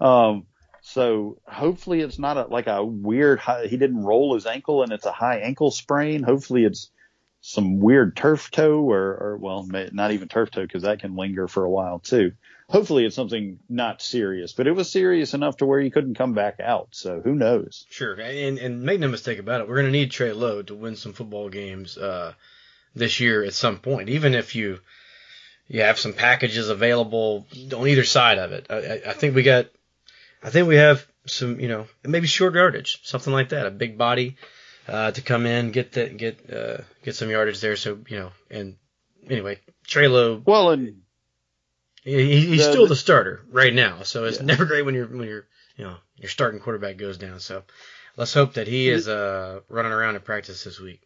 Um, so hopefully it's not a, like a weird. High, he didn't roll his ankle and it's a high ankle sprain. Hopefully it's some weird turf toe or, or well, not even turf toe because that can linger for a while too. Hopefully it's something not serious, but it was serious enough to where he couldn't come back out. So who knows? sure, and and make no mistake about it, we're gonna need Trey Lowe to win some football games uh, this year at some point. Even if you you have some packages available on either side of it, I- I think we got. I think we have some, you know, maybe short yardage, something like that, a big body uh, to come in, get the, get uh, get some yardage there. So you know, and anyway, Trey Well, and he, he's The- still the- the starter right now. So it's Yeah. never great when you're when you're you know your starting quarterback goes down. So let's hope that he is uh, running around in practice this week.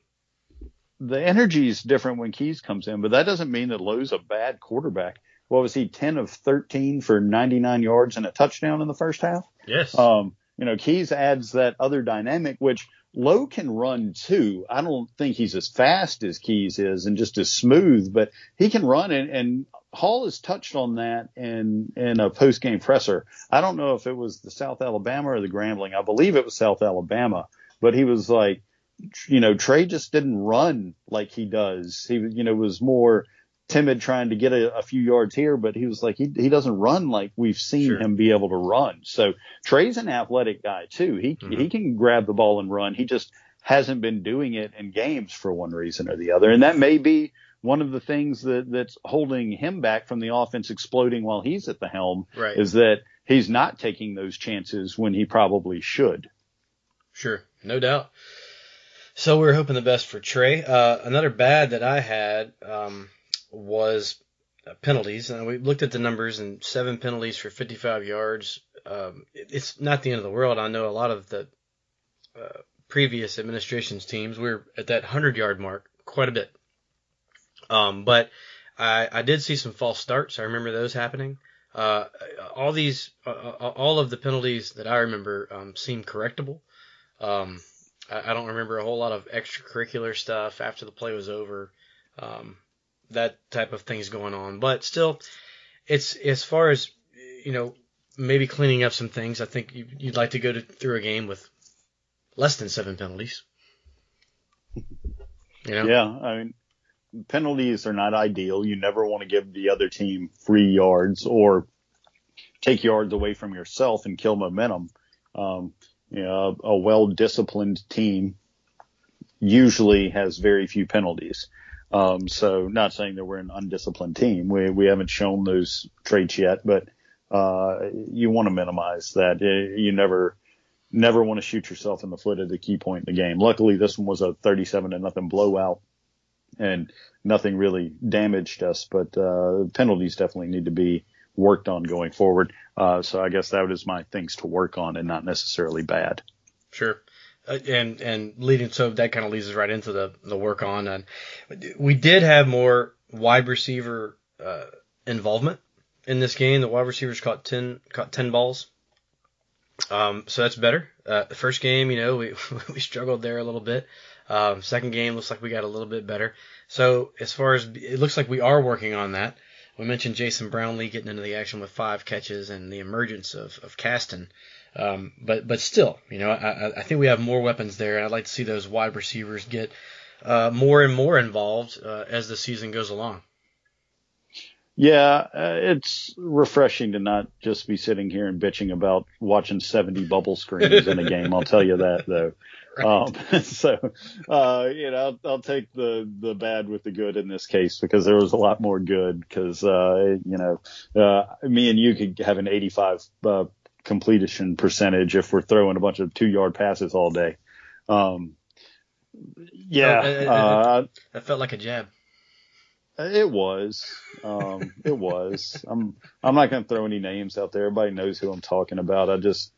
the energy is different when Keyes comes in, but that doesn't mean that Lowe's a bad quarterback. What was he, 10 of 13 for 99 yards and a touchdown in the first half? Yes. Um, you know, Keyes adds that other dynamic, which Lowe can run too. I don't think he's as fast as Keyes is and just as smooth, but he can run and, and Hall has touched on that in, in a post game presser. I don't know if it was the South Alabama or the Grambling. I believe it was South Alabama, but he was like, you know, Trey just didn't run like he does. He, you know, was more timid trying to get a, a few yards here, but he was like, he, he doesn't run like we've seen Sure. him be able to run. So Trey's an athletic guy too. He, Mhm. he can grab the ball and run. He just hasn't been doing it in games for one reason or the other. And that may be one of the things that, that's holding him back from the offense exploding while he's at the helm right. is that he's not taking those chances when he probably should. Sure, no doubt. So we are hoping the best for Trey. Uh, another bad that I had um, was uh, penalties. And we looked at the numbers and seven penalties for 55 yards. Um, it's not the end of the world. I know a lot of the uh, previous administration's teams we were at that 100 yard mark quite a bit. Um, but I, I did see some false starts. I remember those happening. Uh, all these, uh, all of the penalties that I remember um, seem correctable. Um, I, I, don't remember a whole lot of extracurricular stuff after the play was over. Um, that type of things going on, but still, it's as far as you know, maybe cleaning up some things. I think you, would like to go to, through a game with less than seven penalties. You know? Yeah, I mean, penalties are not ideal. You never want to give the other team free yards or take yards away from yourself and kill momentum. Um, you know, a, a well-disciplined team usually has very few penalties. Um, so not saying that we're an undisciplined team. We, we haven't shown those traits yet, but, uh, you want to minimize that. You never, never want to shoot yourself in the foot at the key point in the game. Luckily, this one was a 37 to nothing blowout and nothing really damaged us, but, uh, penalties definitely need to be worked on going forward. Uh, so I guess that is my things to work on and not necessarily bad. Sure. Uh, and and leading so that kind of leads us right into the the work on and we did have more wide receiver uh, involvement in this game. The wide receivers caught ten caught ten balls, um, so that's better. Uh, the first game, you know, we we struggled there a little bit. Um, second game looks like we got a little bit better. So as far as it looks like we are working on that. We mentioned Jason Brownlee getting into the action with five catches and the emergence of of Caston. Um, but but still, you know, I, I think we have more weapons there, and I'd like to see those wide receivers get uh, more and more involved uh, as the season goes along. Yeah, uh, it's refreshing to not just be sitting here and bitching about watching 70 bubble screens in a game. I'll tell you that though. Right. Um, so, uh, you know, I'll, I'll, take the, the bad with the good in this case because there was a lot more good because, uh, you know, uh, me and you could have an 85, uh, completion percentage if we're throwing a bunch of two yard passes all day. Um, yeah, oh, it, it, uh, that felt like a jab. It was. Um, it was. I'm. I'm not going to throw any names out there. Everybody knows who I'm talking about. I just.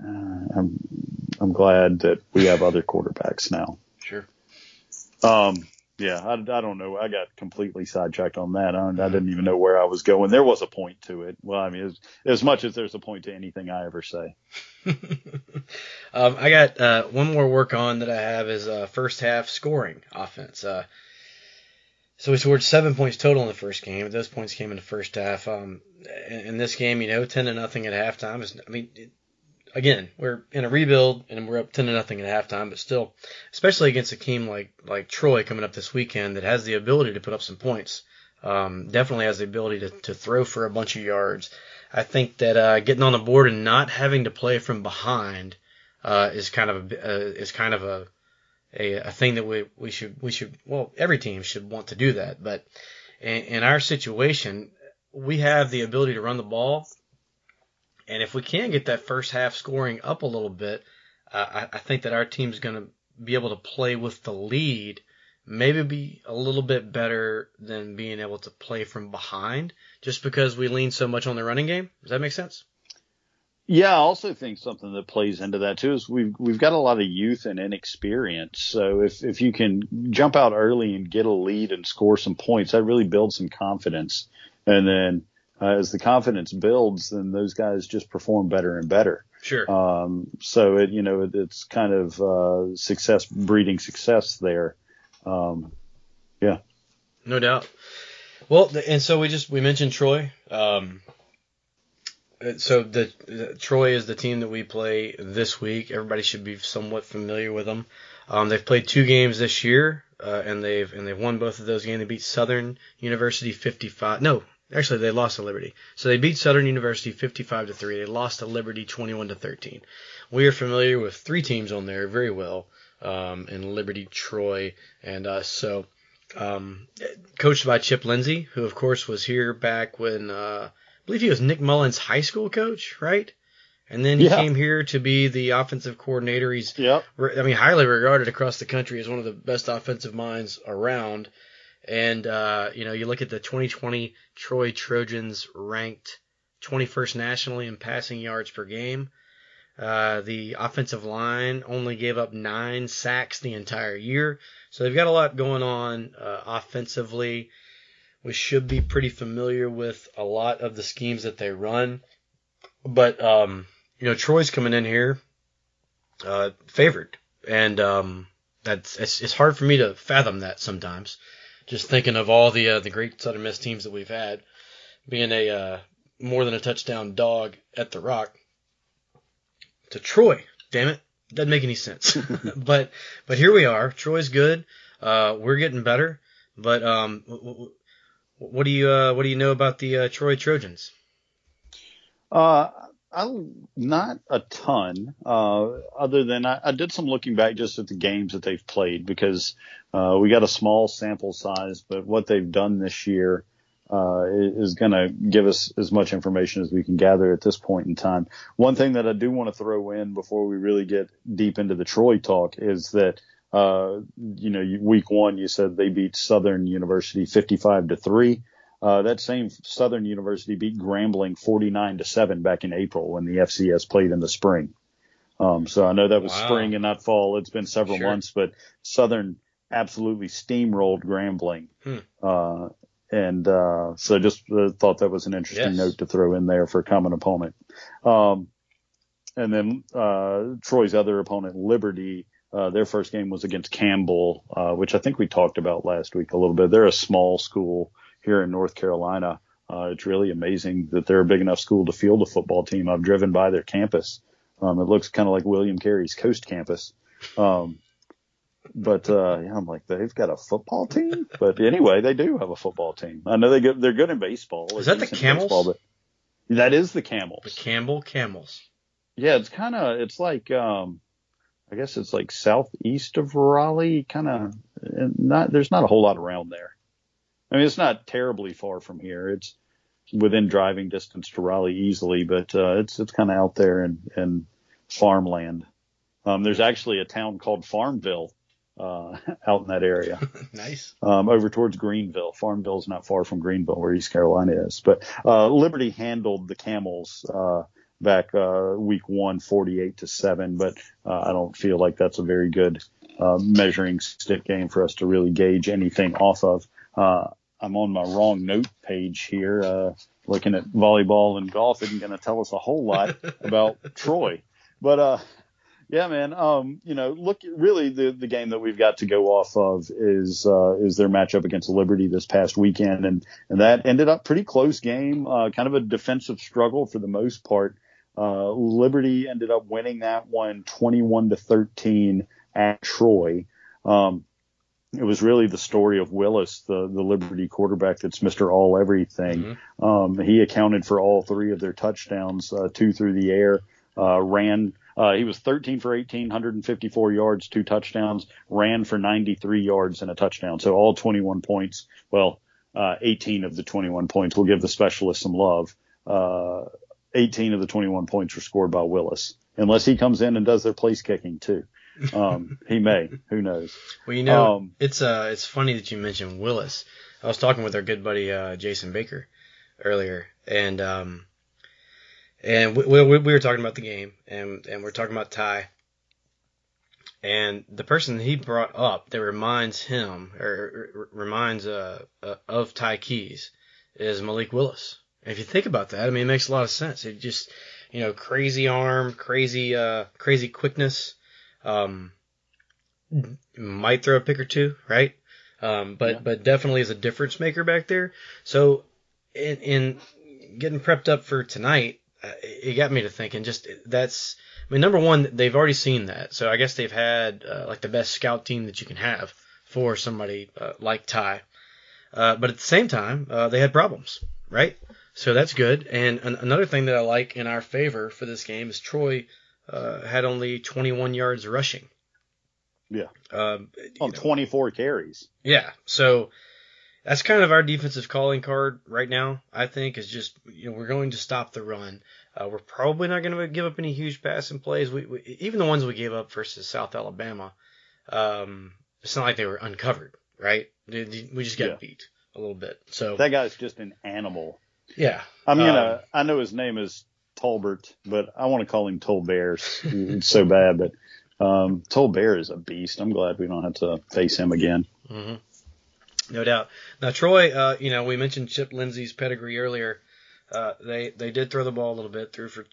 Uh, I'm. I'm glad that we have other quarterbacks now. Sure. Um yeah, I, I don't know. I got completely sidetracked on that. I, I didn't even know where I was going. There was a point to it. Well, I mean, as, as much as there's a point to anything I ever say. um, I got uh, one more work on that I have is uh, first half scoring offense. Uh, so we scored seven points total in the first game. Those points came in the first half. Um, in, in this game, you know, ten to nothing at halftime is. I mean, it, again, we're in a rebuild and we're up ten to nothing at halftime, but still, especially against a team like like Troy coming up this weekend that has the ability to put up some points, um, definitely has the ability to, to throw for a bunch of yards. I think that uh, getting on the board and not having to play from behind uh, is kind of a, uh, is kind of a, a a thing that we we should we should well every team should want to do that, but in, in our situation we have the ability to run the ball and if we can get that first half scoring up a little bit, uh, I, I think that our team's going to be able to play with the lead, maybe be a little bit better than being able to play from behind, just because we lean so much on the running game. Does that make sense? Yeah, I also think something that plays into that too is we've we've got a lot of youth and inexperience. So if if you can jump out early and get a lead and score some points, that really builds some confidence. And then uh, as the confidence builds, then those guys just perform better and better. Sure. Um, so it, you know, it, it's kind of, uh, success breeding success there. Um, yeah. No doubt. Well, and so we just, we mentioned Troy. Um, so the, the, Troy is the team that we play this week. Everybody should be somewhat familiar with them. Um, they've played two games this year, uh, and they've and they've won both of those games. They beat Southern University 55. No, Actually, they lost to Liberty. So they beat Southern University 55 to 3. They lost to Liberty 21 to 13. We are familiar with three teams on there very well, um, in Liberty, Troy, and us. So, um, coached by Chip Lindsey, who of course was here back when, uh, I believe he was Nick Mullins' high school coach, right? And then he Yeah. came here to be the offensive coordinator. He's Yep. I mean, highly regarded across the country as one of the best offensive minds around. And uh, you know, you look at the 2020 Troy Trojans ranked 21st nationally in passing yards per game. Uh, the offensive line only gave up nine sacks the entire year, so they've got a lot going on uh, offensively. We should be pretty familiar with a lot of the schemes that they run, but um, you know, Troy's coming in here uh, favored, and um, that's it's, it's hard for me to fathom that sometimes. Just thinking of all the uh, the great Southern Miss teams that we've had, being a uh, more than a touchdown dog at the Rock to Troy. Damn it, doesn't make any sense. but but here we are. Troy's good. Uh, we're getting better. But um, w- w- what do you uh, what do you know about the uh, Troy Trojans? Uh, I not a ton. Uh, other than I, I did some looking back just at the games that they've played because uh, we got a small sample size, but what they've done this year uh, is going to give us as much information as we can gather at this point in time. One thing that I do want to throw in before we really get deep into the Troy talk is that. Uh, you know, week one, you said they beat Southern University 55 to three. Uh, that same Southern University beat Grambling 49 to 7 back in April when the FCS played in the spring. Um, so I know that was Wow. spring and not fall. It's been several Sure. months, but Southern absolutely steamrolled Grambling. Hmm. Uh, and, uh, so just uh, thought that was an interesting Yes. note to throw in there for a common opponent. Um, and then, uh, Troy's other opponent, Liberty, uh, their first game was against Campbell, uh, which I think we talked about last week a little bit. They're a small school here in North Carolina. Uh, it's really amazing that they're a big enough school to field a football team. I've driven by their campus. Um, it looks kind of like William Carey's Coast Campus. Um, but uh, yeah, I'm like, they've got a football team. But anyway, they do have a football team. I know they get, they're good in baseball. Is that the Camels? baseball, that is the Camels. The Campbell Camels. Yeah, it's kind of it's like um I guess it's like southeast of Raleigh, kind of not there's not a whole lot around there. I mean, it's not terribly far from here. It's within driving distance to Raleigh easily, but uh it's it's kind of out there in in farmland. Um there's actually a town called Farmville uh out in that area nice. um, over towards Greenville. Farmville's not far from Greenville, where East Carolina is. But uh, Liberty handled the Camels uh, back uh, week one, 48 to seven. But uh, I don't feel like that's a very good uh, measuring stick game for us to really gauge anything off of. Uh, I'm on my wrong note page here, uh, looking at volleyball and golf. Isn't going to tell us a whole lot about Troy, but uh, yeah, man. Um, you know, look, really, the the game that we've got to go off of is uh, is their matchup against Liberty this past weekend, and and that ended up pretty close game. Uh, kind of a defensive struggle for the most part. Uh, Liberty ended up winning that one, 21 to 13 at Troy. Um, it was really the story of Willis, the the Liberty quarterback that's Mr. All Everything. Mhm. Um, he accounted for all three of their touchdowns, uh, two through the air, uh, ran. Uh, he was 13 for 18, 154 yards, two touchdowns, ran for 93 yards and a touchdown. So all 21 points. Well, uh, 18 of the 21 points. We'll give the specialist some love. Uh, 18 of the 21 points were scored by Willis, unless he comes in and does their place kicking too. Um, he may. Who knows? Well, you know, Um, it's uh, it's funny that you mentioned Willis. I was talking with our good buddy uh, Jason Baker earlier, and um, and we, we, we were talking about the game, and and we're talking about Ty. And the person he brought up that reminds him or, reminds uh, uh of Ty Keyes is Malik Willis. And if you think about that, I mean, it makes a lot of sense. It just, you know, crazy arm, crazy, uh, crazy quickness. Um, might throw a pick or two, right? Um, but Yeah. but definitely is a difference maker back there. So in, in getting prepped up for tonight, uh, it got me to thinking. Just that's, I mean, number one, they've already seen that, so I guess they've had uh, like the best scout team that you can have for somebody uh, like Ty. Uh, but at the same time, uh, they had problems, right? So that's good. And an- another thing that I like in our favor for this game is Troy uh, had only 21 yards rushing. Yeah. Um, On know, 24 carries. yeah. So that's kind of our defensive calling card right now. I think is just you know we're going to stop the run. Uh, we're probably not going to give up any huge passing plays. We, we, even the ones we gave up versus South Alabama, um, it's not like they were uncovered, right? We just got Yeah. beat a little bit. So That guy's just an animal. yeah, I'm Um, gonna. I know his name is Tolbert, but I want to call him Tolbears. it's so bad, but um, Tolbear is a beast. I'm glad we don't have to face him again. hmm No doubt. Now, Troy, uh, you know, we mentioned Chip Lindsey's pedigree earlier. Uh, they they did throw the ball a little bit, threw for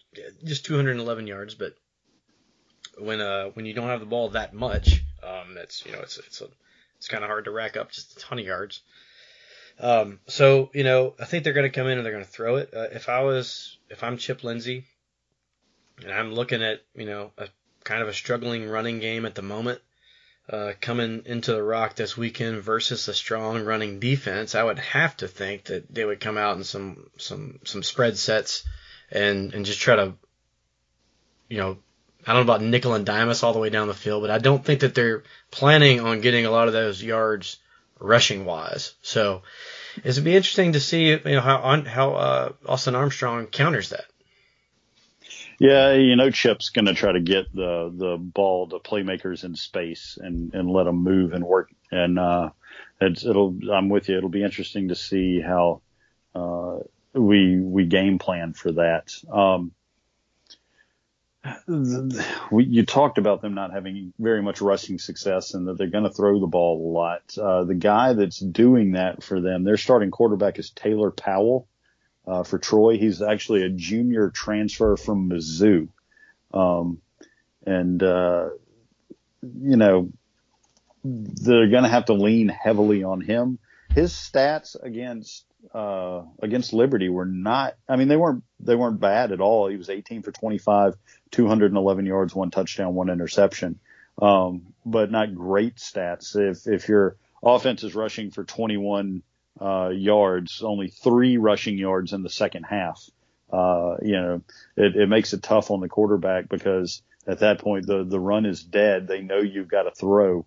just 211 yards, but when uh when you don't have the ball that much, um, that's you know it's it's a, it's kind of hard to rack up just a ton of yards. Um, so you know, I think they're going to come in and they're going to throw it. Uh, if I was if I'm Chip Lindsey, and I'm looking at you know a kind of a struggling running game at the moment uh, coming into the Rock this weekend versus a strong running defense, I would have to think that they would come out in some some some spread sets and and just try to, you know, I don't know about nickel and dime us all the way down the field, but I don't think that they're planning on getting a lot of those yards rushing wise. So it'd be interesting to see you know how how uh, Austin Armstrong counters that. Yeah, you know, Chip's going to try to get the the ball to playmakers in space and and let them move and work. And uh, it's it'll. I'm with you. It'll be interesting to see how uh, we we game plan for that. Um, we, you talked about them not having very much rushing success and that they're going to throw the ball a lot. Uh, the guy that's doing that for them, their starting quarterback is Taylor Powell uh, for Troy. He's actually a junior transfer from Mizzou. Um, and, uh, you know, they're going to have to lean heavily on him. His stats against, uh, against Liberty were not, I mean, they weren't, they weren't bad at all. He was 18 for 25, 211 yards, one touchdown, one interception. Um, but not great stats. If, if your offense is rushing for 21, uh, yards, only three rushing yards in the second half. Uh, you know, it, it makes it tough on the quarterback because at that point the, the run is dead. They know you've got to throw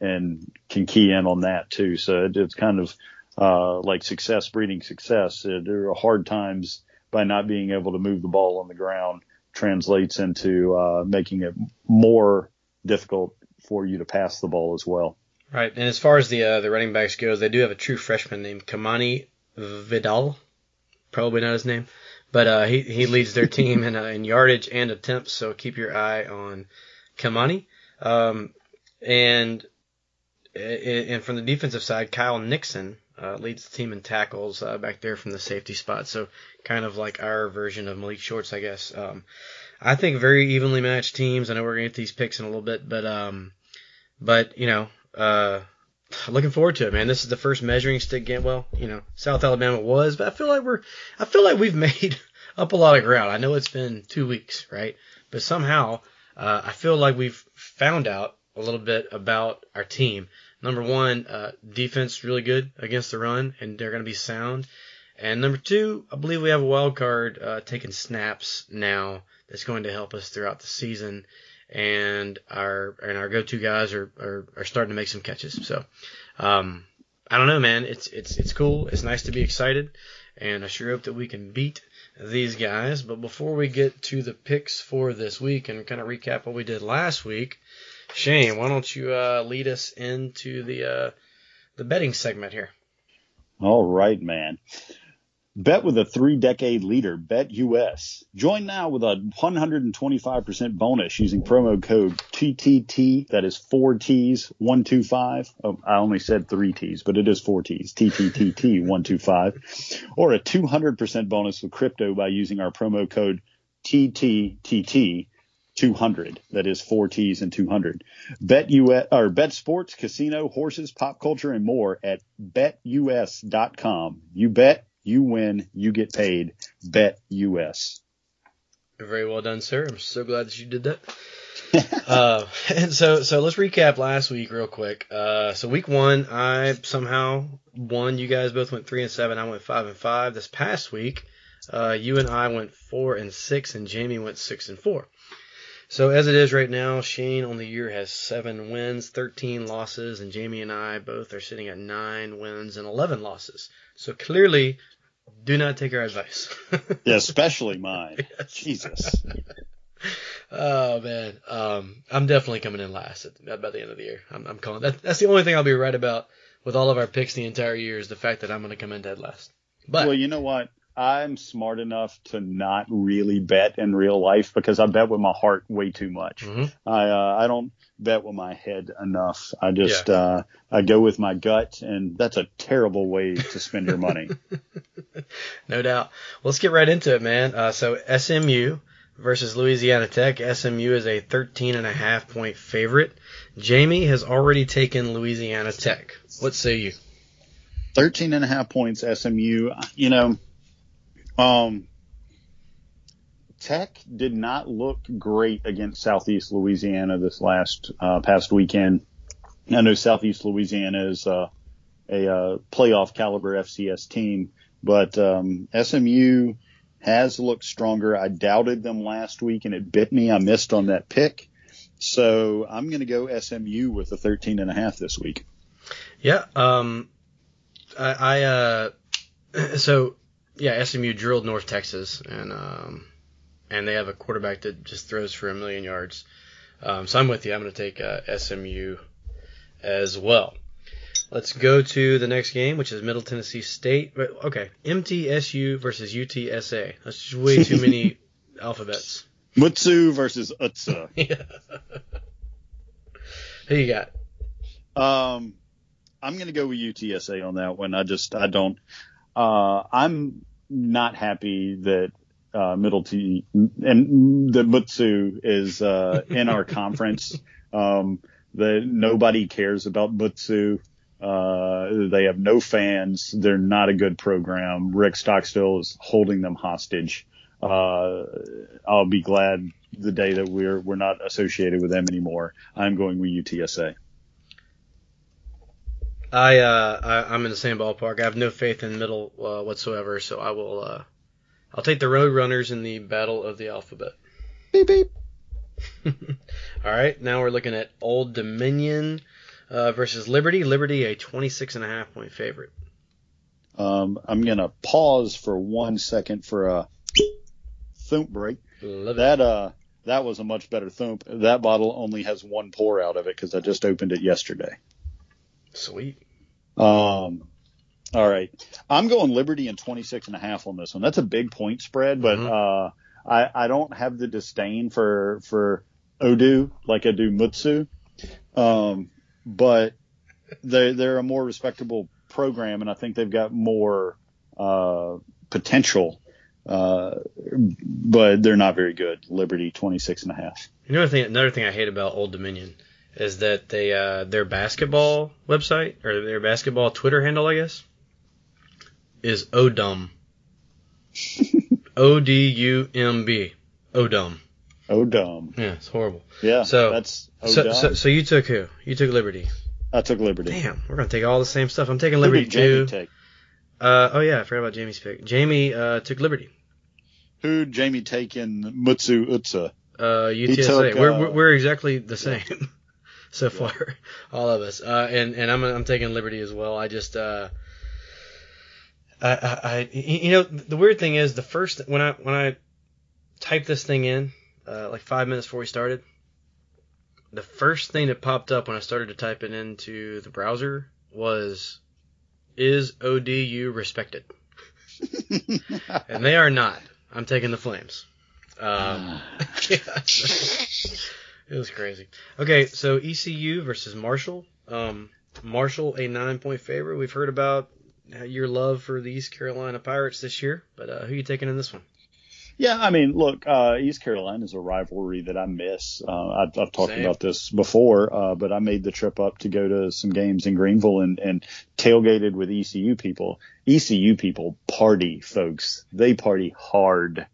and can key in on that too. So it, it's kind of, uh, like success breeding success. Uh, there are hard times by not being able to move the ball on the ground translates into, uh, making it more difficult for you to pass the ball as well. Right, and as far as the uh, the running backs goes, they do have a true freshman named Kamani Vidal, probably not his name, but uh, he he leads their team in, uh, in yardage and attempts. So keep your eye on Kamani. Um, and and from the defensive side, Kyle Nixon uh, leads the team in tackles uh, back there from the safety spot. So kind of like our version of Malik Shorts, I guess. Um, I think very evenly matched teams. I know we're gonna get these picks in a little bit, but um, but you know uh, looking forward to it, man. This is the first measuring stick game. Well, you know, South Alabama was, but I feel like we're, I feel like we've made up a lot of ground. I know it's been two weeks, right? But somehow, uh, I feel like we've found out a little bit about our team. Number one, uh, defense really good against the run, and they're going to be sound. And number two, I believe we have a wild card uh, taking snaps now that's going to help us throughout the season and our and our go-to guys are, are, are starting to make some catches. So, um, I don't know, man. It's it's it's cool. It's nice to be excited, and I sure hope that we can beat these guys. But before we get to the picks for this week and kind of recap what we did last week, Shane, why don't you uh, lead us into the uh, the betting segment here? All right, man. Bet with a three decade leader, BetUS. Join now with a 125% bonus using promo code TTT. That is four T's, 125. Oh, I only said three T's, but it is four T's, TTTT 125. Or a 200% bonus with crypto by using our promo code TTTT 200. That is four T's and 200. BetUS or bet sports, casino, horses, pop culture, and more at betus.com. You bet, you win, you get paid. Bet US. Very well done, sir. I'm so glad that you did that. uh, and so, so let's recap last week real quick. Uh, so week one, I somehow won. You guys both went three and seven. I went five and five. This past week, uh, you and I went four and six, and Jamie went six and four. So as it is right now, Shane on the year has seven wins, 13 losses, and Jamie and I both are sitting at nine wins and 11 losses. So clearly, do not take our advice. Yeah, especially mine. Yes. Jesus. oh man, um, I'm definitely coming in last at, by the end of the year. I'm, I'm calling that. That's the only thing I'll be right about with all of our picks the entire year is the fact that I'm going to come in dead last. But well, you know what? I'm smart enough to not really bet in real life because I bet with my heart way too much. Mhm. I uh, I don't bet with my head enough. I just uh, I go with my gut, and that's a terrible way to spend your money. no doubt. Well, let's get right into it, man. Uh, so SMU versus Louisiana Tech. SMU is a 13 and a half point favorite. Jamie has already taken Louisiana Tech. What say you? 13 and a half points SMU. You know, um, Tech did not look great against Southeast Louisiana this last uh, past weekend. I know Southeast Louisiana is uh, a uh, playoff caliber FCS team, but um, SMU has looked stronger. I doubted them last week and it bit me. I missed on that pick. So I'm going to go SMU with a 13 and a half this week. Yeah. Um, I, I uh, so yeah, SMU drilled North Texas, and um, and they have a quarterback that just throws for a million yards. Um, so I'm with you. I'm going to take uh, SMU as well. Let's go to the next game, which is Middle Tennessee State. Okay, MTSU versus UTSA. That's just way too many alphabets. Mutsu versus Utsa. Who you got? Um, I'm going to go with UTSA on that one. I just, I don't, uh, I'm not happy that, uh, Middle T and the Mutsu is, uh, in our conference. Um, that nobody cares about Mutsu. Uh, they have no fans. They're not a good program. Rick Stockstill is holding them hostage. Uh, I'll be glad the day that we're, we're not associated with them anymore. I'm going with UTSA. I, uh, I I'm in the same ballpark. I have no faith in middle uh, whatsoever, so I will. Uh, I'll take the Road Runners in the Battle of the Alphabet. Beep beep. All right, now we're looking at Old Dominion uh, versus Liberty. Liberty, a 26 and a half point favorite. Um, I'm gonna pause for one second for a thump break. Love it. That uh, that was a much better thump. That bottle only has one pour out of it because I just opened it yesterday. Sweet. Um, all right, I'm going Liberty and 26 and a half on this one. That's a big point spread, but Mhm. uh, I I don't have the disdain for for Odu like I do Mutsu. Um, but they they're a more respectable program, and I think they've got more uh, potential. Uh, but they're not very good. Liberty 26 and a half. Another thing, another thing I hate about Old Dominion is that they uh, their basketball website or their basketball Twitter handle, I guess, is Odum. O D U M B. Odum. Dumb. Yeah, it's horrible. Yeah. So- that's So, so, so you took who? You took Liberty. I took Liberty. Damn, we're gonna take all the same stuff. I'm taking Who Liberty did Jamie too. take? Uh, oh yeah, I forgot about Jamie's pick. Jamie uh, took Liberty. Who Jamie take in Mutsu Utsa? Uh, UTSA. took, we're, uh, we're we're exactly the same so far, all of us. Uh, and and I'm I'm taking Liberty as well. I just uh, I, I, I you know the weird thing is the first when I when I typed this thing in uh, like five minutes before we started, the first thing that popped up when I started to type it into the browser was, "Is ODU respected?" and they are not. I'm taking the Flames. Um, yeah, it was crazy. Okay, so ECU versus Marshall. Um, Marshall, a nine point favorite. We've heard about your love for the East Carolina Pirates this year, but uh, who are you taking in this one? Yeah, I mean, look, uh, East Carolina is a rivalry that I miss. Uh, I've, I've talked Same. about this before, uh, but I made the trip up to go to some games in Greenville and, and tailgated with ECU people. ECU people party, folks. They party hard.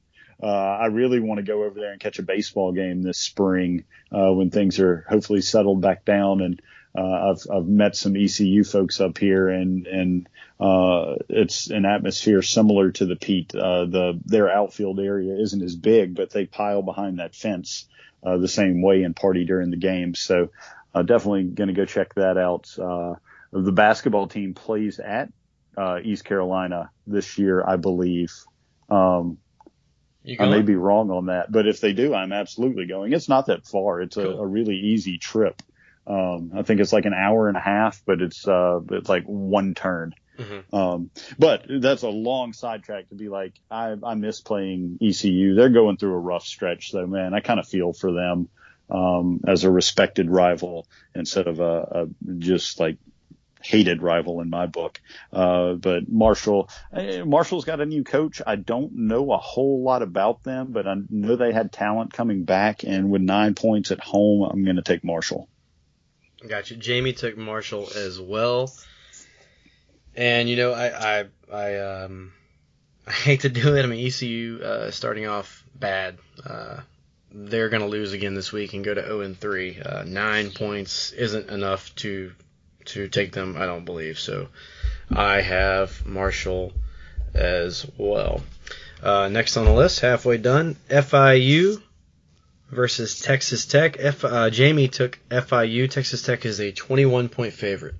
Uh, I really want to go over there and catch a baseball game this spring, uh, when things are hopefully settled back down. And, uh, I've, I've met some ECU folks up here and, and, uh, it's an atmosphere similar to the Pete. Uh, the, their outfield area isn't as big, but they pile behind that fence. uh, the same way and party during the games. So uh, definitely going to go check that out. Uh, the basketball team plays at uh, East Carolina this year, I believe. Um, I may be wrong on that, but if they do, I'm absolutely going. It's not that far. It's a, Cool. a really easy trip. Um, I think it's like an hour and a half, but it's uh, it's like one turn. Mhm. Um, but that's a long sidetrack to be like, I, I miss playing ECU. They're going through a rough stretch though, man. I kind of feel for them, um, as a respected rival instead of a, a just like hated rival in my book. Uh, but Marshall, eh, Marshall's got a new coach. I don't know a whole lot about them, but I know they had talent coming back and with nine points at home, I'm going to take Marshall. Got you. Jamie took Marshall as well. And you know, I I I um I hate to do it. I mean, ECU uh, starting off bad. Uh, they're gonna lose again this week and go to 0 and 3. Uh, nine points isn't enough to to take them. I don't believe so. I have Marshall as well. Uh, next on the list, halfway done, FIU versus Texas Tech. F, uh, Jamie took FIU. Texas Tech is a 21 point favorite.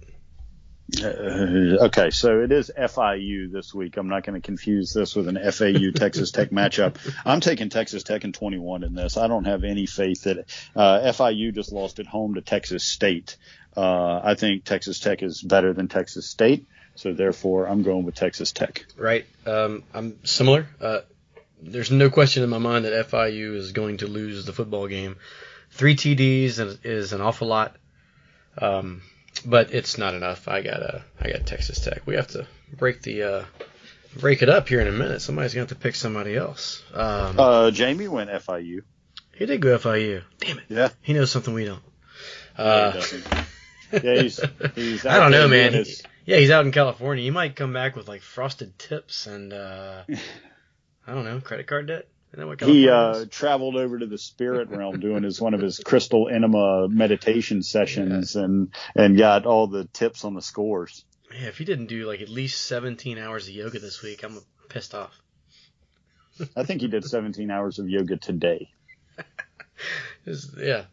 Uh, okay, so it is FIU this week. I'm not going to confuse this with an FAU Texas Tech matchup. I'm taking Texas Tech in 21 in this. I don't have any faith that uh, FIU just lost at home to Texas State. Uh, I think Texas Tech is better than Texas State, so therefore I'm going with Texas Tech. Right. Um, I'm similar. Uh, there's no question in my mind that FIU is going to lose the football game. Three TDs is- an awful lot, um, but it's not enough. I got uh, I got Texas Tech. We have to break the uh, break it up here in a minute. Somebody's going to have to pick somebody else. Um, Uh, Jamie went FIU. he did go FIU. Damn it. Yeah. He knows something we don't. No, Uh, he doesn't. Yeah, he's, he's I don't know, man. his- yeah, he's out in California. He might come back with like frosted tips and uh, I don't know, credit card debt. What he uh, traveled over to the spirit realm doing his one of his crystal enema meditation sessions and and got all the tips on the scores. Yeah, if he didn't do like at least 17 hours of yoga this week, I'm pissed off. I think he did 17 hours of yoga today. Yeah.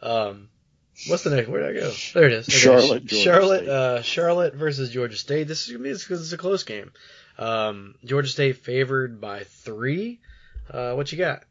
Um, what's the next? Where did I go? There it is. Okay, Charlotte, Georgia Charlotte, uh, Charlotte versus Georgia State. This is gonna be this is a close game. Um, Georgia State favored by three. Uh, what you got?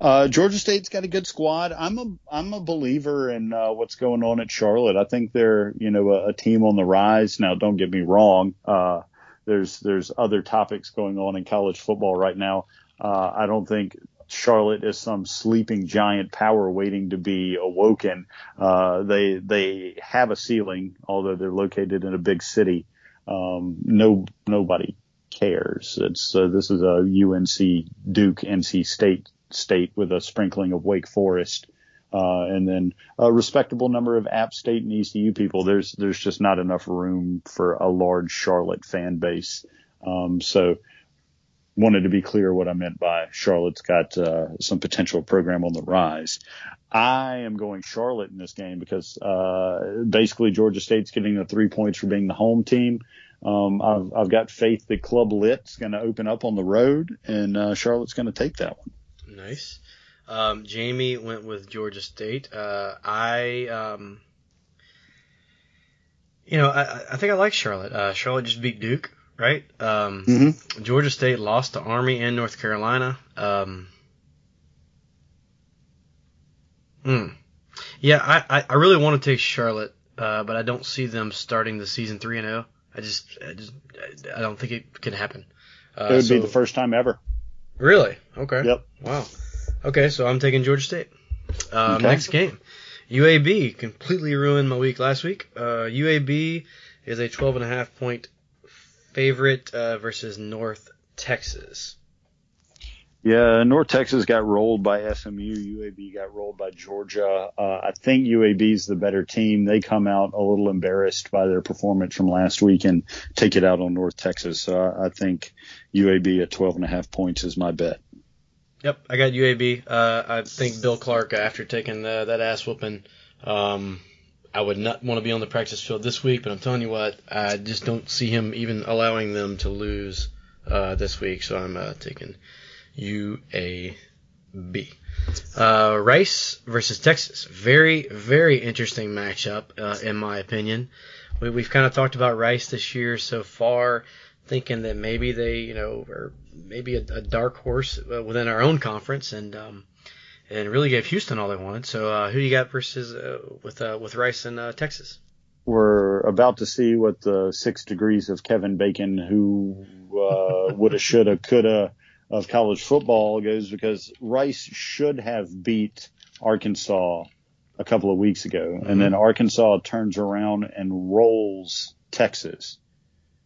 Uh, Georgia State's got a good squad. I'm a I'm a believer in uh, what's going on at Charlotte. I think they're you know a, a team on the rise. Now, don't get me wrong. Uh, there's there's other topics going on in college football right now. Uh, I don't think Charlotte is some sleeping giant power waiting to be awoken. Uh, they they have a ceiling, although they're located in a big city. Um, no nobody cares. It's uh, this is a UNC Duke NC State state with a sprinkling of Wake Forest. Uh, and then a respectable number of App State and ECU people. There's there's just not enough room for a large Charlotte fan base. Um, so wanted to be clear what I meant by Charlotte's got uh, some potential program on the rise. I am going Charlotte in this game because uh, basically Georgia State's getting the three points for being the home team. Um, I've, I've got faith that Club Lit's going to open up on the road, and uh, Charlotte's going to take that one. Nice. Um, Jamie went with Georgia State. Uh, I, um, you know, I, I think I like Charlotte. Uh, Charlotte just beat Duke, right? Um, Mm-hmm. Georgia State lost to Army and North Carolina. Um, hmm. Yeah, I, I, I really want to take Charlotte, uh, but I don't see them starting the season three and zero. I just, I just, I don't think it can happen. Uh, It would so- be the first time ever. Really? Okay. Yep. Wow. Okay, so I'm taking Georgia State. Um, Okay. Next game, UAB completely ruined my week last week. Uh, UAB is a 12 and a half point favorite uh, versus North Texas. Yeah, North Texas got rolled by SMU. UAB got rolled by Georgia. Uh, I think UAB's the better team. They come out a little embarrassed by their performance from last week and take it out on North Texas. So I, I think UAB at 12 and a half points is my bet. Yep, I got UAB. Uh, I think Bill Clark, after taking uh, that ass whooping, um, I would not want to be on the practice field this week. But I'm telling you what, I just don't see him even allowing them to lose uh, this week. So I'm uh, taking UAB. Uh, Rice versus Texas. Very, very interesting matchup, uh, in my opinion. We, we've kind of talked about Rice this year so far, thinking that maybe they, you know, are maybe a, a dark horse uh, within our own conference, and um, and really gave Houston all they wanted. So, uh, who you got versus uh, with uh, with Rice and uh, Texas? We're about to see what the six degrees of Kevin Bacon, who uh, woulda, shoulda, coulda of college football goes because Rice should have beat Arkansas a couple of weeks ago, mm-hmm. and then Arkansas turns around and rolls Texas.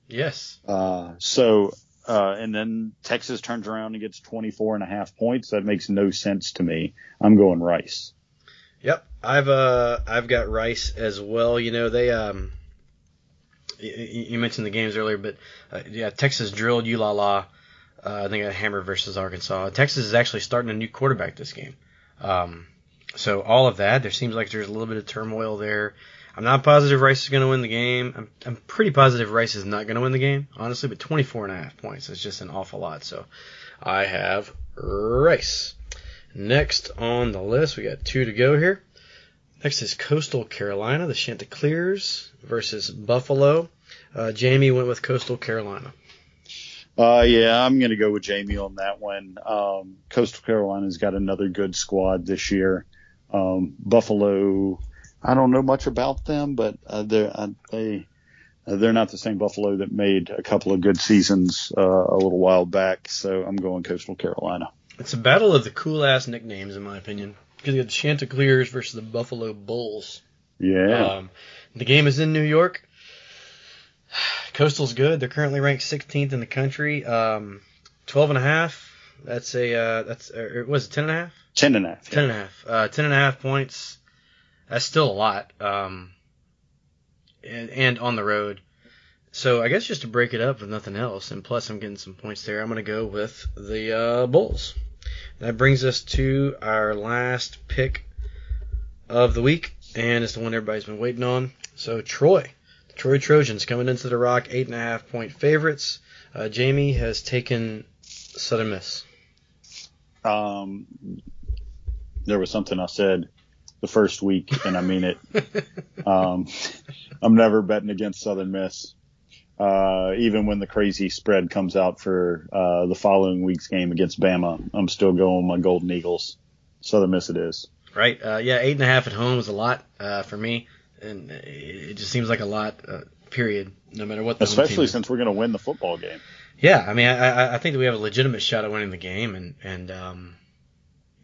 Yes. Uh, so, uh, and then Texas turns around and gets 24 and a half points. That makes no sense to me. I'm going Rice. Yep. I've, uh, I've got Rice as well. You know, they, um, you mentioned the games earlier, but, uh, yeah, Texas drilled ULala uh, I think a Hammer versus Arkansas. Texas is actually starting a new quarterback this game. Um, so all of that, there seems like there's a little bit of turmoil there. I'm not positive Rice is going to win the game. I'm, I'm pretty positive Rice is not going to win the game, honestly, but 24 and a half points is just an awful lot. So I have Rice. Next on the list, we got two to go here. Next is Coastal Carolina, the Chanticleers versus Buffalo. Uh, Jamie went with Coastal Carolina. Uh, yeah, I'm going to go with Jamie on that one. Um, Coastal Carolina's got another good squad this year. Um, Buffalo, I don't know much about them, but uh, they're uh, they uh, they're not the same Buffalo that made a couple of good seasons uh, a little while back. So I'm going Coastal Carolina. It's a battle of the cool ass nicknames, in my opinion. Because you got the Chanticleers versus the Buffalo Bulls. Yeah. Um, the game is in New York. Coastal's good. They're currently ranked 16th in the country. Um, 12 and a half. That's a uh, that's uh, was it 10 and a half? 10 and a half. 10 and a half. Uh, 10 and a half points. That's still a lot. Um, and, and on the road. So I guess just to break it up with nothing else, and plus I'm getting some points there. I'm going to go with the uh, Bulls. That brings us to our last pick of the week, and it's the one everybody's been waiting on. So Troy the Troy Trojans coming into the Rock, eight and a half point favorites. Uh, Jamie has taken Southern Miss. Um, there was something I said the first week, and I mean it. um, I'm never betting against Southern Miss. Uh, even when the crazy spread comes out for uh, the following week's game against Bama, I'm still going my Golden Eagles. Southern Miss it is. Right. Uh, yeah, eight and a half at home is a lot uh, for me and it just seems like a lot. Uh, period. No matter what. Especially since we're going to win the football game. Yeah, I mean, I, I think that we have a legitimate shot at winning the game, and and um,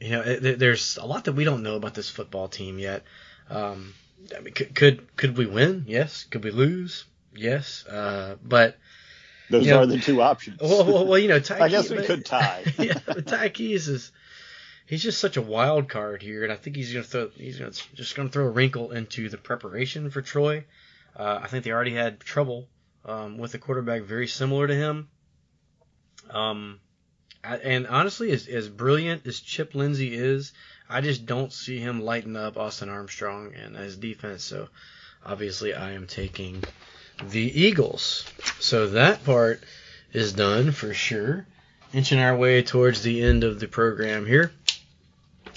you know, it, there's a lot that we don't know about this football team yet. Um, I mean, could could, could we win? Yes. Could we lose? Yes. Uh, but those you know, are the two options. Well, well, well you know, Ty I guess we could tie. yeah, but Ty Keyes is he's just such a wild card here, and I think he's gonna throw he's gonna just gonna throw a wrinkle into the preparation for Troy. Uh, I think they already had trouble um, with a quarterback very similar to him. Um, and honestly, as as brilliant as Chip Lindsey is, I just don't see him lighting up Austin Armstrong and his defense. So obviously, I am taking the Eagles. So that part is done for sure. Inching our way towards the end of the program here.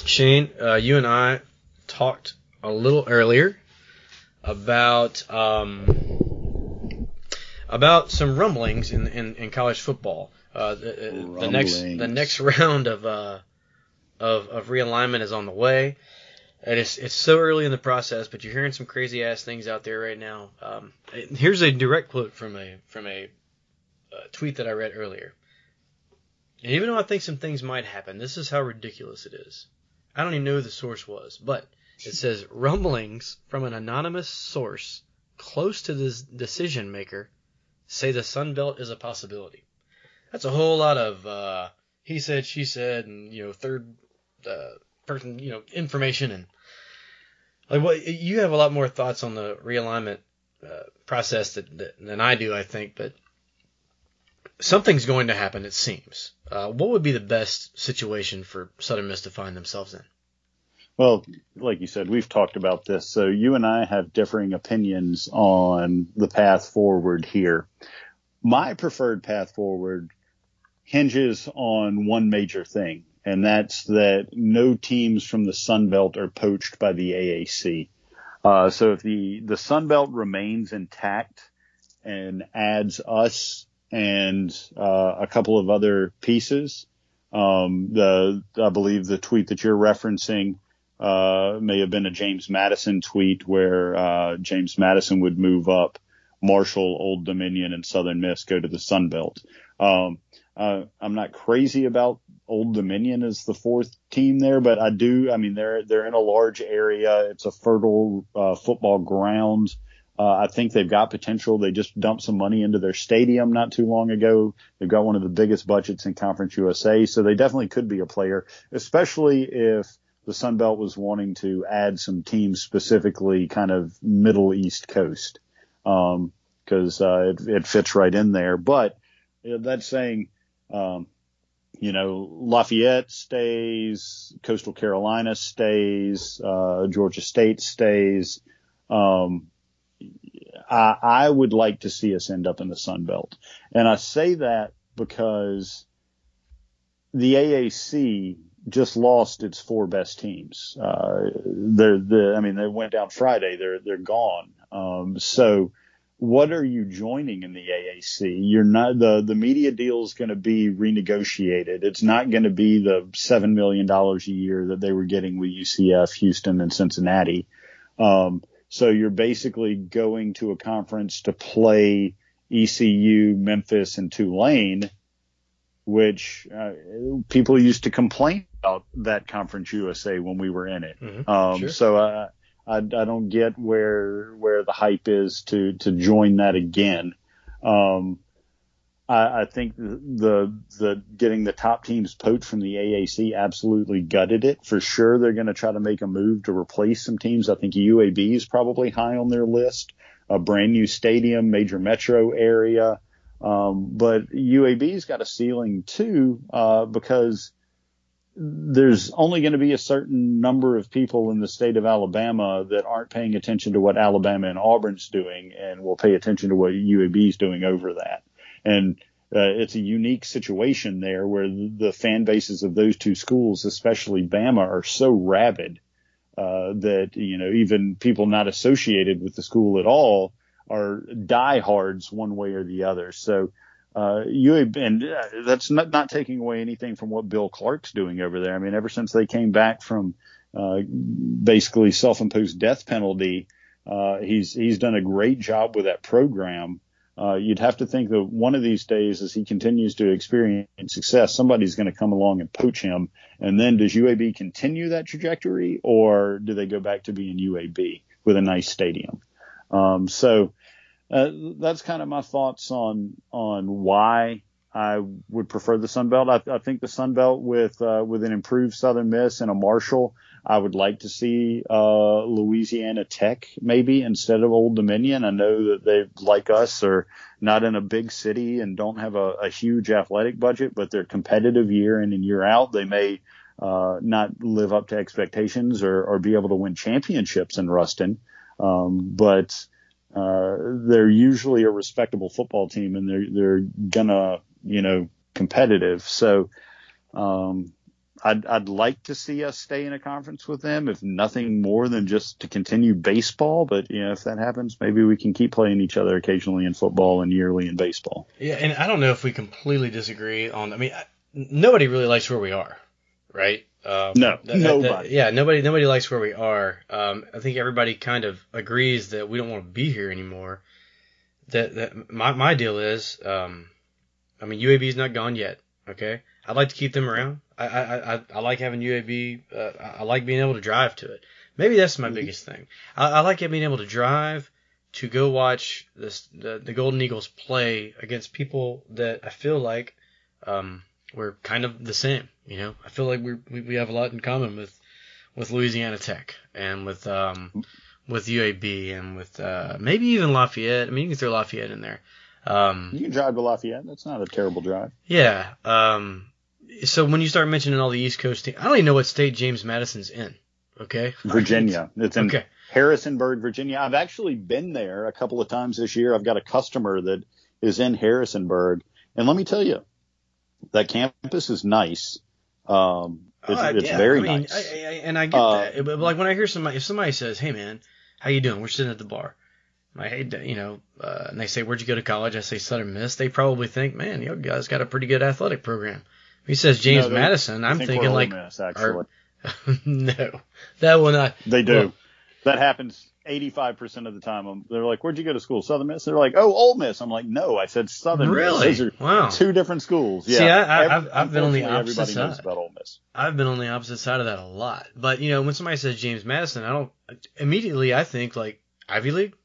Shane, uh, you and I talked a little earlier about um, about some rumblings in, in, in college football. Uh, the, the, next the next round of uh, of of realignment is on the way, and it's it's so early in the process. But you're hearing some crazy ass things out there right now. Um, here's a direct quote from a from a, a tweet that I read earlier. And even though I think some things might happen, this is how ridiculous it is. I don't even know who the source was, but it says rumblings from an anonymous source close to the decision maker say the Sun Belt is a possibility. That's a whole lot of uh, he said, she said, and you know, third uh, person, you know, information and like what you have a lot more thoughts on the realignment uh, process that, that, than I do, I think, but something's going to happen, it seems. Uh, what would be the best situation for Southern Miss to find themselves in? Well, like you said, we've talked about this. So you and I have differing opinions on the path forward here. My preferred path forward hinges on one major thing, and that's that no teams from the Sun Belt are poached by the AAC. Uh, so if the the Sun Belt remains intact and adds us and uh, a couple of other pieces, um, the I believe the tweet that you're referencing uh, may have been a James Madison tweet where uh, James Madison would move up Marshall, Old Dominion, and Southern Miss go to the Sun Belt. Um, uh, I'm not crazy about Old Dominion as the fourth team there, but I do. I mean, they're they're in a large area. It's a fertile uh, football ground. Uh, I think they've got potential. They just dumped some money into their stadium not too long ago. They've got one of the biggest budgets in Conference USA, so they definitely could be a player, especially if the Sun Belt was wanting to add some teams specifically kind of Middle East Coast, because um, uh, it, it fits right in there. But you know, that's saying, um, you know, Lafayette stays, Coastal Carolina stays, uh, Georgia State stays. Um, I, I would like to see us end up in the Sun Belt. And I say that because the AAC just lost its four best teams. Uh, they're the, I mean, they went down Friday. They're, they're gone. Um, so what are you joining in the AAC? You're not, the, the media deal is going to be renegotiated. It's not going to be the $7 million a year that they were getting with UCF, Houston, and Cincinnati. Um, so you're basically going to a conference to play ECU, Memphis, and Tulane, which uh, people used to complain about that Conference USA when we were in it. Mm-hmm. Um, Sure. So uh, I, I don't get where where the hype is to to join that again. Um, I, I think the, the getting the top teams poached from the AAC absolutely gutted it. For sure, they're going to try to make a move to replace some teams. I think UAB is probably high on their list. A brand new stadium, major metro area. Um, but UAB's got a ceiling too, uh, because there's only going to be a certain number of people in the state of Alabama that aren't paying attention to what Alabama and Auburn's doing and will pay attention to what UAB's doing over that. And uh, it's a unique situation there where the fan bases of those two schools, especially Bama, are so rabid uh, that you know even people not associated with the school at all are diehards one way or the other. So uh, UAB, and uh, that's not, not taking away anything from what Bill Clark's doing over there. I mean, ever since they came back from uh, basically self-imposed death penalty, uh, he's he's done a great job with that program. Uh, you'd have to think that one of these days, as he continues to experience success, somebody's going to come along and poach him. And then does UAB continue that trajectory, or do they go back to being UAB with a nice stadium? Um, so uh, that's kind of my thoughts on on why I would prefer the Sun Belt. I, I think the Sun Belt with uh, with an improved Southern Miss and a Marshall, I would like to see uh, Louisiana Tech maybe instead of Old Dominion. I know that they like us are not in a big city and don't have a, a huge athletic budget, but they're competitive year in and year out. They may uh, not live up to expectations or, or be able to win championships in Ruston, um, but uh, they're usually a respectable football team and they're, they're gonna, you know, competitive. So, um, I'd, I'd like to see us stay in a conference with them, if nothing more than just to continue baseball. But, you know, if that happens, maybe we can keep playing each other occasionally in football and yearly in baseball. Yeah, and I don't know if we completely disagree on. I mean, I, nobody really likes where we are, right? Um, No, that- that- nobody. yeah, nobody nobody likes where we are. Um, I think everybody kind of agrees that we don't want to be here anymore. That that my my deal is, um, I mean, UAB's not gone yet. Okay, I'd like to keep them around. I I I, I like having UAB. Uh, I I like being able to drive to it. Maybe that's my biggest thing. I, I like being able to drive to go watch this the, the Golden Eagles play against people that I feel like um, we're kind of the same. You know, I feel like we we have a lot in common with with Louisiana Tech and with um, with UAB and with uh, maybe even Lafayette. I mean, you can throw Lafayette in there. Um, You can drive to Lafayette. That's not a terrible drive. yeah. Um, so when you start mentioning all the East Coast teams, I don't even know what state James Madison's in. Okay. Virginia. It's in Okay. Harrisonburg, Virginia. I've actually been there a couple of times this year. I've got a customer that is in Harrisonburg. And let me tell you, that campus is nice. Um, it's, Oh, it's yeah, very I mean, nice. I, I, and I get Uh, that. But like when I hear somebody, if somebody says, "Hey man, how you doing?" We're sitting at the bar. I hate you know, uh, and they say, "Where'd you go to college?" I say Southern Miss. They probably think, "Man, you guys got a pretty good athletic program." If he says James No, they- Madison, I'm think thinking like, Miss, actually. no, that will not. They do. Well- that happens 85% of the time. Um, They're like, where'd you go to school? Southern Miss? They're like, oh, Ole Miss. I'm like, no, I said Southern Really? Miss. Are Wow. two different schools. Yeah. See, I, I, I've, been on the opposite Everybody knows side. about Ole Miss. I've been on the opposite side of that a lot. But you know, when somebody says James Madison, I don't immediately I think like Ivy League.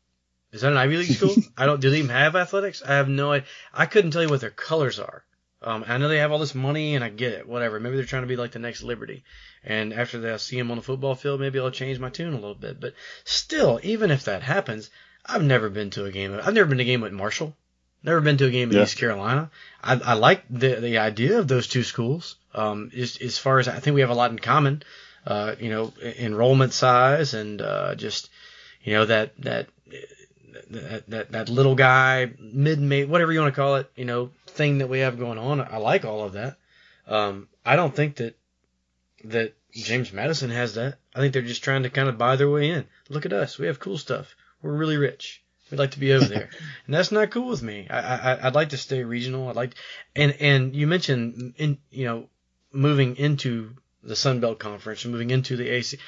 Is that an Ivy League school? I don't. Do they even have athletics? I have no idea. I couldn't tell you what their colors are. Um, I know they have all this money, and I get it. Whatever. Maybe they're trying to be like the next Liberty. And after they see him on the football field, maybe I'll change my tune a little bit. But still, even if that happens, I've never been to a game. I've never been to a game at Marshall. Never been to a game in Yeah. East Carolina. I, I like the the idea of those two schools. Um, as, as far as I think we have a lot in common. Uh, you know, enrollment size and uh, just you know that that that that, that little guy mid mid whatever you want to call it. You know, thing that we have going on. I like all of that. Um, I don't think that that James Madison has that. I think they're just trying to kind of buy their way in. Look at us. We have cool stuff. We're really rich. We'd like to be over there, and that's not cool with me. I, I I'd like to stay regional. I'd like, and and you mentioned in you know moving into the Sun Belt Conference and moving into the AC.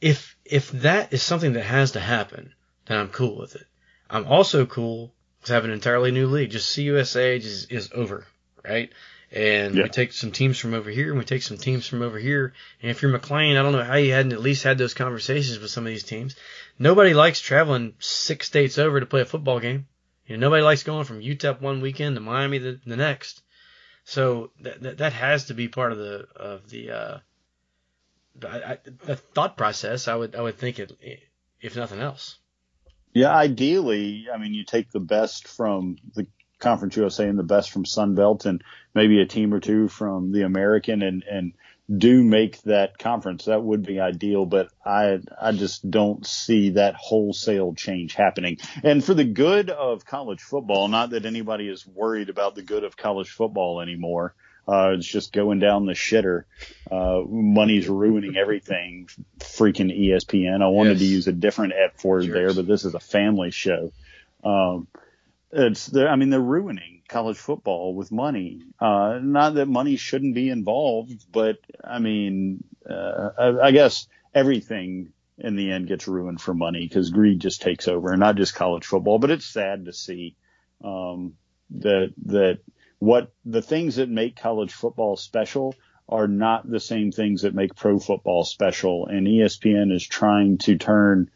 If if that is something that has to happen, then I'm cool with it. I'm also cool having an entirely new league. Just CUSA is is over, right? And Yeah. we take some teams from over here and we take some teams from over here. And if you're McLean, I don't know how you hadn't at least had those conversations with some of these teams. Nobody likes traveling six states over to play a football game. You know, nobody likes going from UTEP one weekend to Miami the, the next. So that, that that has to be part of the of the uh, I, I, the thought process. I would I would think it if nothing else. Yeah, ideally, I mean, you take the best from the Conference USA and the best from Sun Belt and maybe a team or two from the American and, and do make that conference. That would be ideal, but I, I just don't see that wholesale change happening. And for the good of college football, not that anybody is worried about the good of college football anymore. Uh, it's just going down the shitter. Uh, money's ruining everything. Freaking ESPN. I wanted to use a different F word there, but this is a family show. Um, it's I mean, they're ruining college football with money. Uh, not that money shouldn't be involved, but I mean, uh, I, I guess everything in the end gets ruined for money because greed just takes over, and not just college football. But it's sad to see um, that that what the things that make college football special are not the same things that make pro football special, and ESPN is trying to turn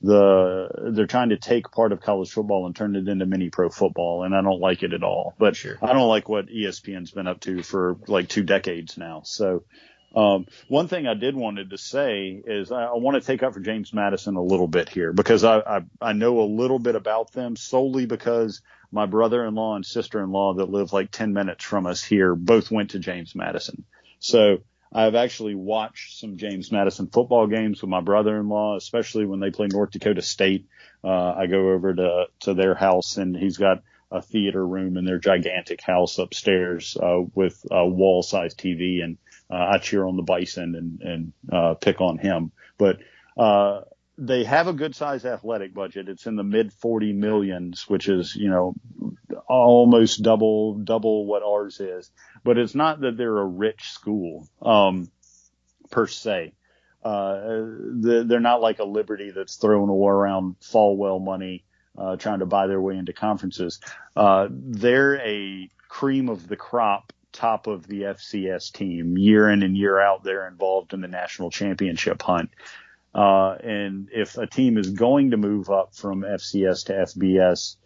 the they're trying to take part of college football and turn it into mini pro football, and I don't like it at all. But Sure. I don't like what ESPN's been up to for like two decades now. So um, one thing I did wanted to say is I, I want to take up for James Madison a little bit here because I, I I know a little bit about them solely because my brother-in-law and sister-in-law that live like 10 minutes from us here both went to James Madison. So I've actually watched some James Madison football games with my brother-in-law, especially when they play North Dakota State. Uh, I go over to, to their house and he's got a theater room in their gigantic house upstairs, uh, with a wall sized TV and, uh, I cheer on the bison and, and, uh, pick on him. But, uh, they have a good sized athletic budget. It's in the mid 40 millions, which is, you know, almost double, double what ours is. But it's not that they're a rich school, um, per se. Uh, the- they're not like a Liberty that's throwing around Falwell money, uh, trying to buy their way into conferences. Uh, they're a cream of the crop top of the FCS team year in and year out. They're involved in the national championship hunt. Uh, and if a team is going to move up from FCS to FBS,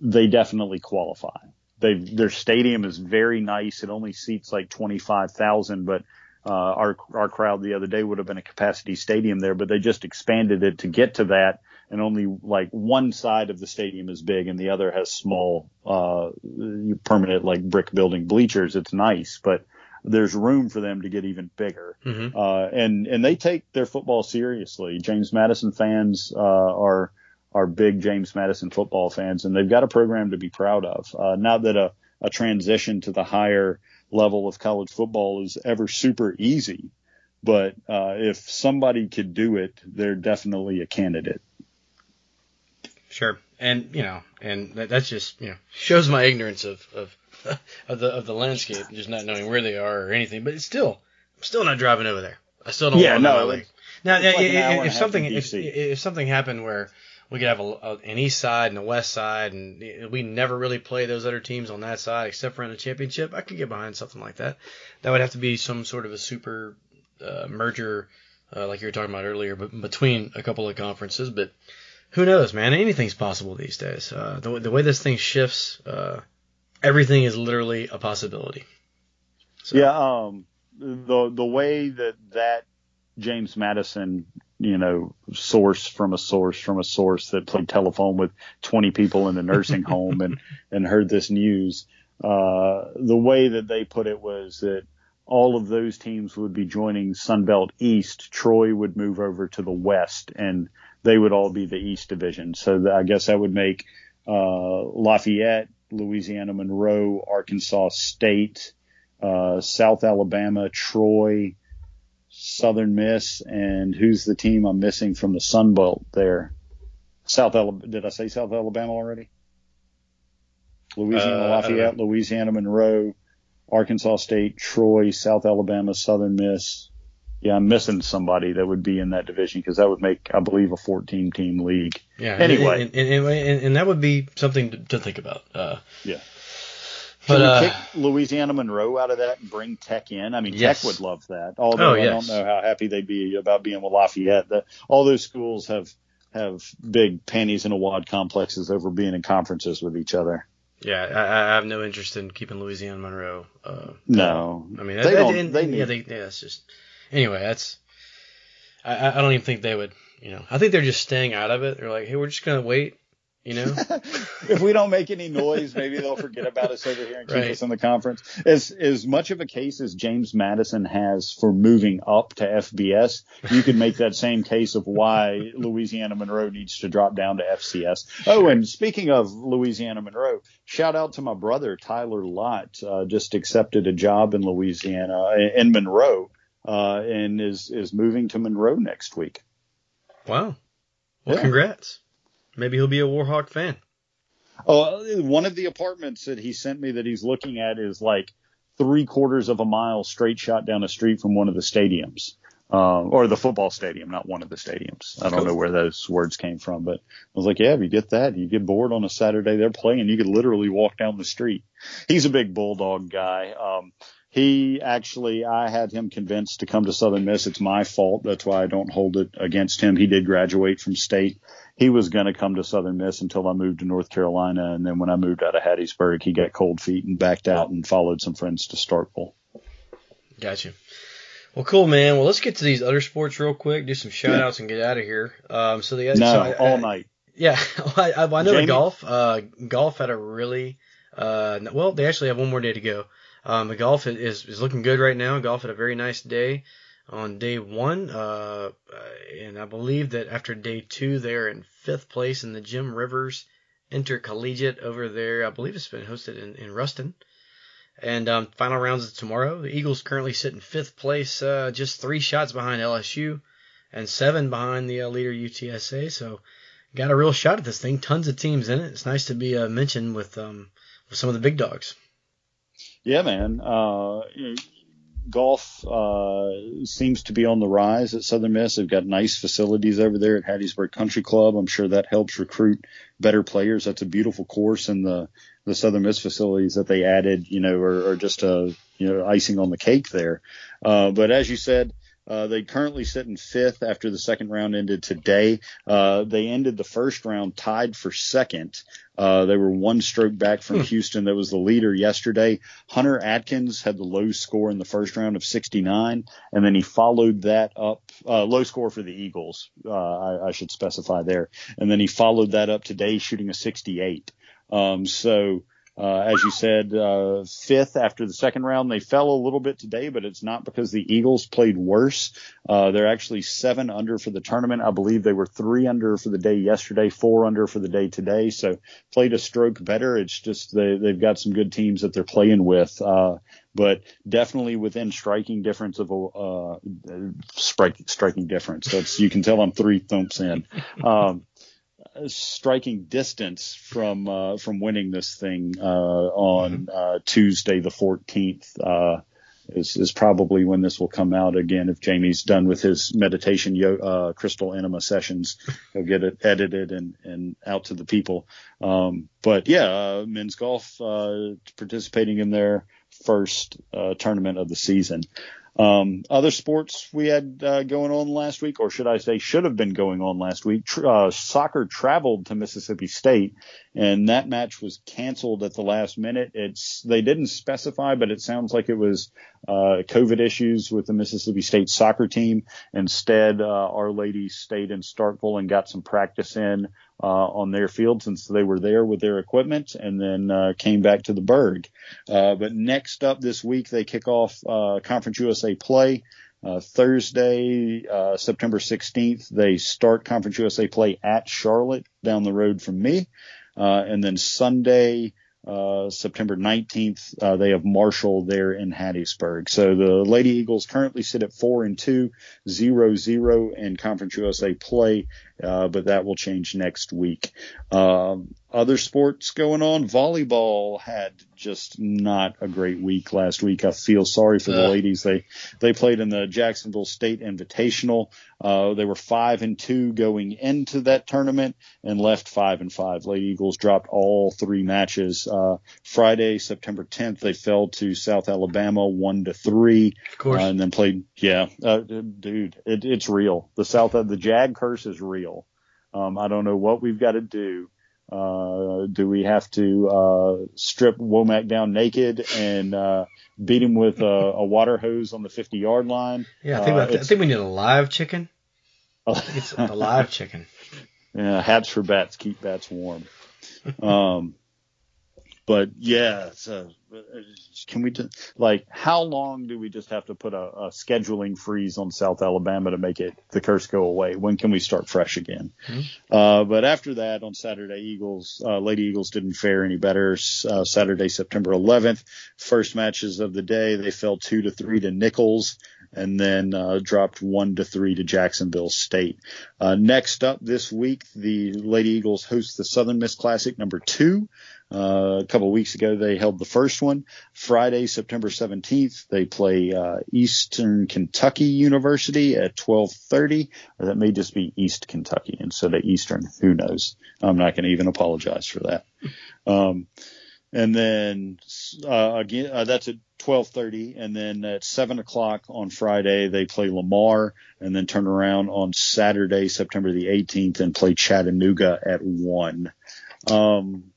they definitely qualify. They their stadium is very nice. It only seats like 25,000, but uh, our our crowd the other day would have been a capacity stadium there, but they just expanded it to get to that, and only like one side of the stadium is big and the other has small uh, permanent like brick building bleachers. It's nice, but there's room for them to get even bigger. Mm-hmm. Uh, and and they take their football seriously. James Madison fans uh, are are big James Madison football fans, and they've got a program to be proud of. Uh, now that a, a transition to the higher level of college football is ever super easy. But uh, if somebody could do it, they're definitely a candidate. Sure, and you know, and that, that's just you know shows my ignorance of of of the of the landscape, just not knowing where they are or anything. But it's still, I'm still not driving over there. I still don't. Yeah, want no, it's- Now, like if, if something if, if something happened where we could have a, a, an east side and a west side, and we never really play those other teams on that side except for in the championship, I could get behind something like that. That would have to be some sort of a super uh, merger, uh, like you were talking about earlier, but between a couple of conferences. But who knows, man? Anything's possible these days. Uh, the, the way this thing shifts, uh, everything is literally a possibility. So, Yeah, um, the the way that that James Madison, you know, source from a source from a source that played telephone with 20 people in a nursing home and and heard this news, uh, the way that they put it was that all of those teams would be joining Sunbelt East. Troy would move over to the West, and they would all be the East Division. So th- I guess that would make uh, Lafayette, Louisiana Monroe, Arkansas State, uh, South Alabama, Troy, Southern Miss, and who's the team I'm missing from the Sun Belt there? South Alabama. Did I say South Alabama already? Louisiana Uh, Lafayette, Louisiana Monroe, Arkansas State, Troy, South Alabama, Southern Miss. Yeah, I'm missing somebody that would be in that division because that would make, I believe, a 14 team league. Yeah. Anyway. and, and, and, and, and that would be something to, to think about. Uh, Yeah. But, Can we uh, kick Louisiana Monroe out of that and bring Tech in? I mean, Yes. Tech would love that. Although Oh, I don't know how happy they'd be about being with Lafayette. The, all those schools have have big panties in a wad complexes over being in conferences with each other. Yeah, I, I have no interest in keeping Louisiana Monroe. Uh, No, I mean, they that- don't. and- they yeah, need, they, yeah, that's just. Anyway, that's. I, I I don't even think they would. You know, I think they're just staying out of it. They're like, hey, we're just gonna wait. You know. if we don't make any noise, maybe they'll forget about us over here and keep Right. us in the conference. As as much of a case as James Madison has for moving up to FBS, you could make that same case of why Louisiana Monroe needs to drop down to FCS. Oh, and speaking of Louisiana Monroe, shout out to my brother Tyler Lott. Uh, just accepted a job in Louisiana in Monroe, uh, and is is moving to Monroe next week. Wow. Well, Yeah. congrats. Maybe he'll be a Warhawk fan. Oh, one of the apartments that he sent me that he's looking at is like three quarters of a mile straight shot down a street from one of the stadiums, uh, or the football stadium, not one of the stadiums. I don't know where those words came from, but I was like, yeah, if you get that, you get bored on a Saturday, they're playing, you could literally walk down the street. He's a big bulldog guy. Um, he actually, I had him convinced to come to Southern Miss. It's my fault. That's why I don't hold it against him. He did graduate from state he was going to come to Southern Miss until I moved to North Carolina. And then when I moved out of Hattiesburg, he got cold feet and backed out and followed some friends to Starkville. Gotcha. Well, cool, man. Well, let's get to these other sports real quick. Do some shout outs and get out of here. Um, so the No, so I- all I- night. Yeah, I, I, know the golf. Uh, golf had a really, uh, well, they actually have one more day to go. Um, the golf is is looking good right now. Golf had a very nice day on day one, uh, uh, and I believe that after day two, they're in fifth place in the Jim Rivers Intercollegiate over there. I believe it's been hosted in, in Ruston. And um, final rounds is tomorrow. The Eagles currently sit in fifth place, uh, just three shots behind LSU, and seven behind the uh, leader UTSA. So got a real shot at this thing. Tons of teams in it. It's nice to be uh, mentioned with um, with some of the big dogs. Yeah, man. Uh, golf uh, seems to be on the rise at Southern Miss. They've got nice facilities over there at Hattiesburg Country Club. I'm sure that helps recruit better players. That's a beautiful course, and the the Southern Miss facilities that they added, you know, are, are just a you know icing on the cake there. Uh, but as you said. Uh, they currently sit in fifth after the second round ended today. Uh, they ended the first round tied for second. Uh, they were one stroke back from Houston, that was the leader yesterday. Hunter Atkins had the low score in the first round of 69, and then he followed that up, uh, low score for the Eagles, uh, I, I should specify there. And then he followed that up today, shooting a 68. Um, so, uh, as you said, uh, fifth after the second round. They fell a little bit today, but it's not because the Eagles played worse. Uh, they're actually seven under for the tournament. I believe they were three under for the day yesterday, four under for the day today. So played a stroke better. It's just they, they've got some good teams that they're playing with. Uh, but definitely within striking difference of a uh, striking striking difference. That's you can tell I'm three thumps in. Um, striking distance from uh, from winning this thing uh, on uh, Tuesday the 14th. Uh, is, is probably when this will come out again. If Jamie's done with his meditation yo- uh, crystal enema sessions, he'll get it edited and, and out to the people. Um, but yeah, uh, men's golf participating in their first tournament of the season. Um, other sports we had uh, going on last week, or should I say, should have been going on last week. Tr- uh, soccer traveled to Mississippi State, and that match was canceled at the last minute. It's they didn't specify, but it sounds like it was uh, COVID issues with the Mississippi State soccer team. Instead, uh, Our Lady stayed in Starkville and got some practice in uh, on their field since they were there with their equipment and then uh, came back to the Berg. Uh, but next up this week, they kick off uh, Conference USA play. Uh, Thursday, uh, September 16th, they start Conference USA play at Charlotte down the road from me. And then Sunday, uh, September 19th, uh, they have Marshall there in Hattiesburg. So the Lady Eagles currently sit at four and two, zero zero in Conference USA play, uh, but that will change next week. Um, other sports going on. Volleyball had just not a great week last week. I feel sorry for the ladies. They they played in the Jacksonville State Invitational. Uh, they were five and two going into that tournament and left five and five. Lady Eagles dropped all three matches. Uh, Friday, September 10th, they fell to South Alabama one to three. Of course. Uh, and then played. Yeah, uh, dude, it, it's real. The South of the Jag curse is real. Um, I don't know what we've got to do uh, do we have to uh, strip Womack down naked and uh, beat him with a, a, water hose on the 50 yard line? Yeah, I think, uh, I think we need a live chicken. it's a live chicken. Yeah, hats for bats, keep bats warm. Um, but yeah, so can we just like how long do we just have to put a, a, scheduling freeze on South Alabama to make it the curse go away? When can we start fresh again? Mm-hmm. Uh, but after that, on Saturday, Eagles, uh, Lady Eagles didn't fare any better. Uh, Saturday, September 11th, first matches of the day, they fell two to three to Nicholls and then uh, dropped one to three to Jacksonville State. Uh, next up this week, the Lady Eagles host the Southern Miss Classic number two. Uh, a couple of weeks ago, they held the first one. Friday, September 17th, they play uh, Eastern Kentucky University at 12:30, or that may just be East Kentucky instead of Eastern. Who knows? I'm not going to even apologize for that. Um, and then uh, again, uh, that's at 12:30, and then at seven o'clock on Friday they play Lamar, and then turn around on Saturday, September the 18th, and play Chattanooga at one. Um,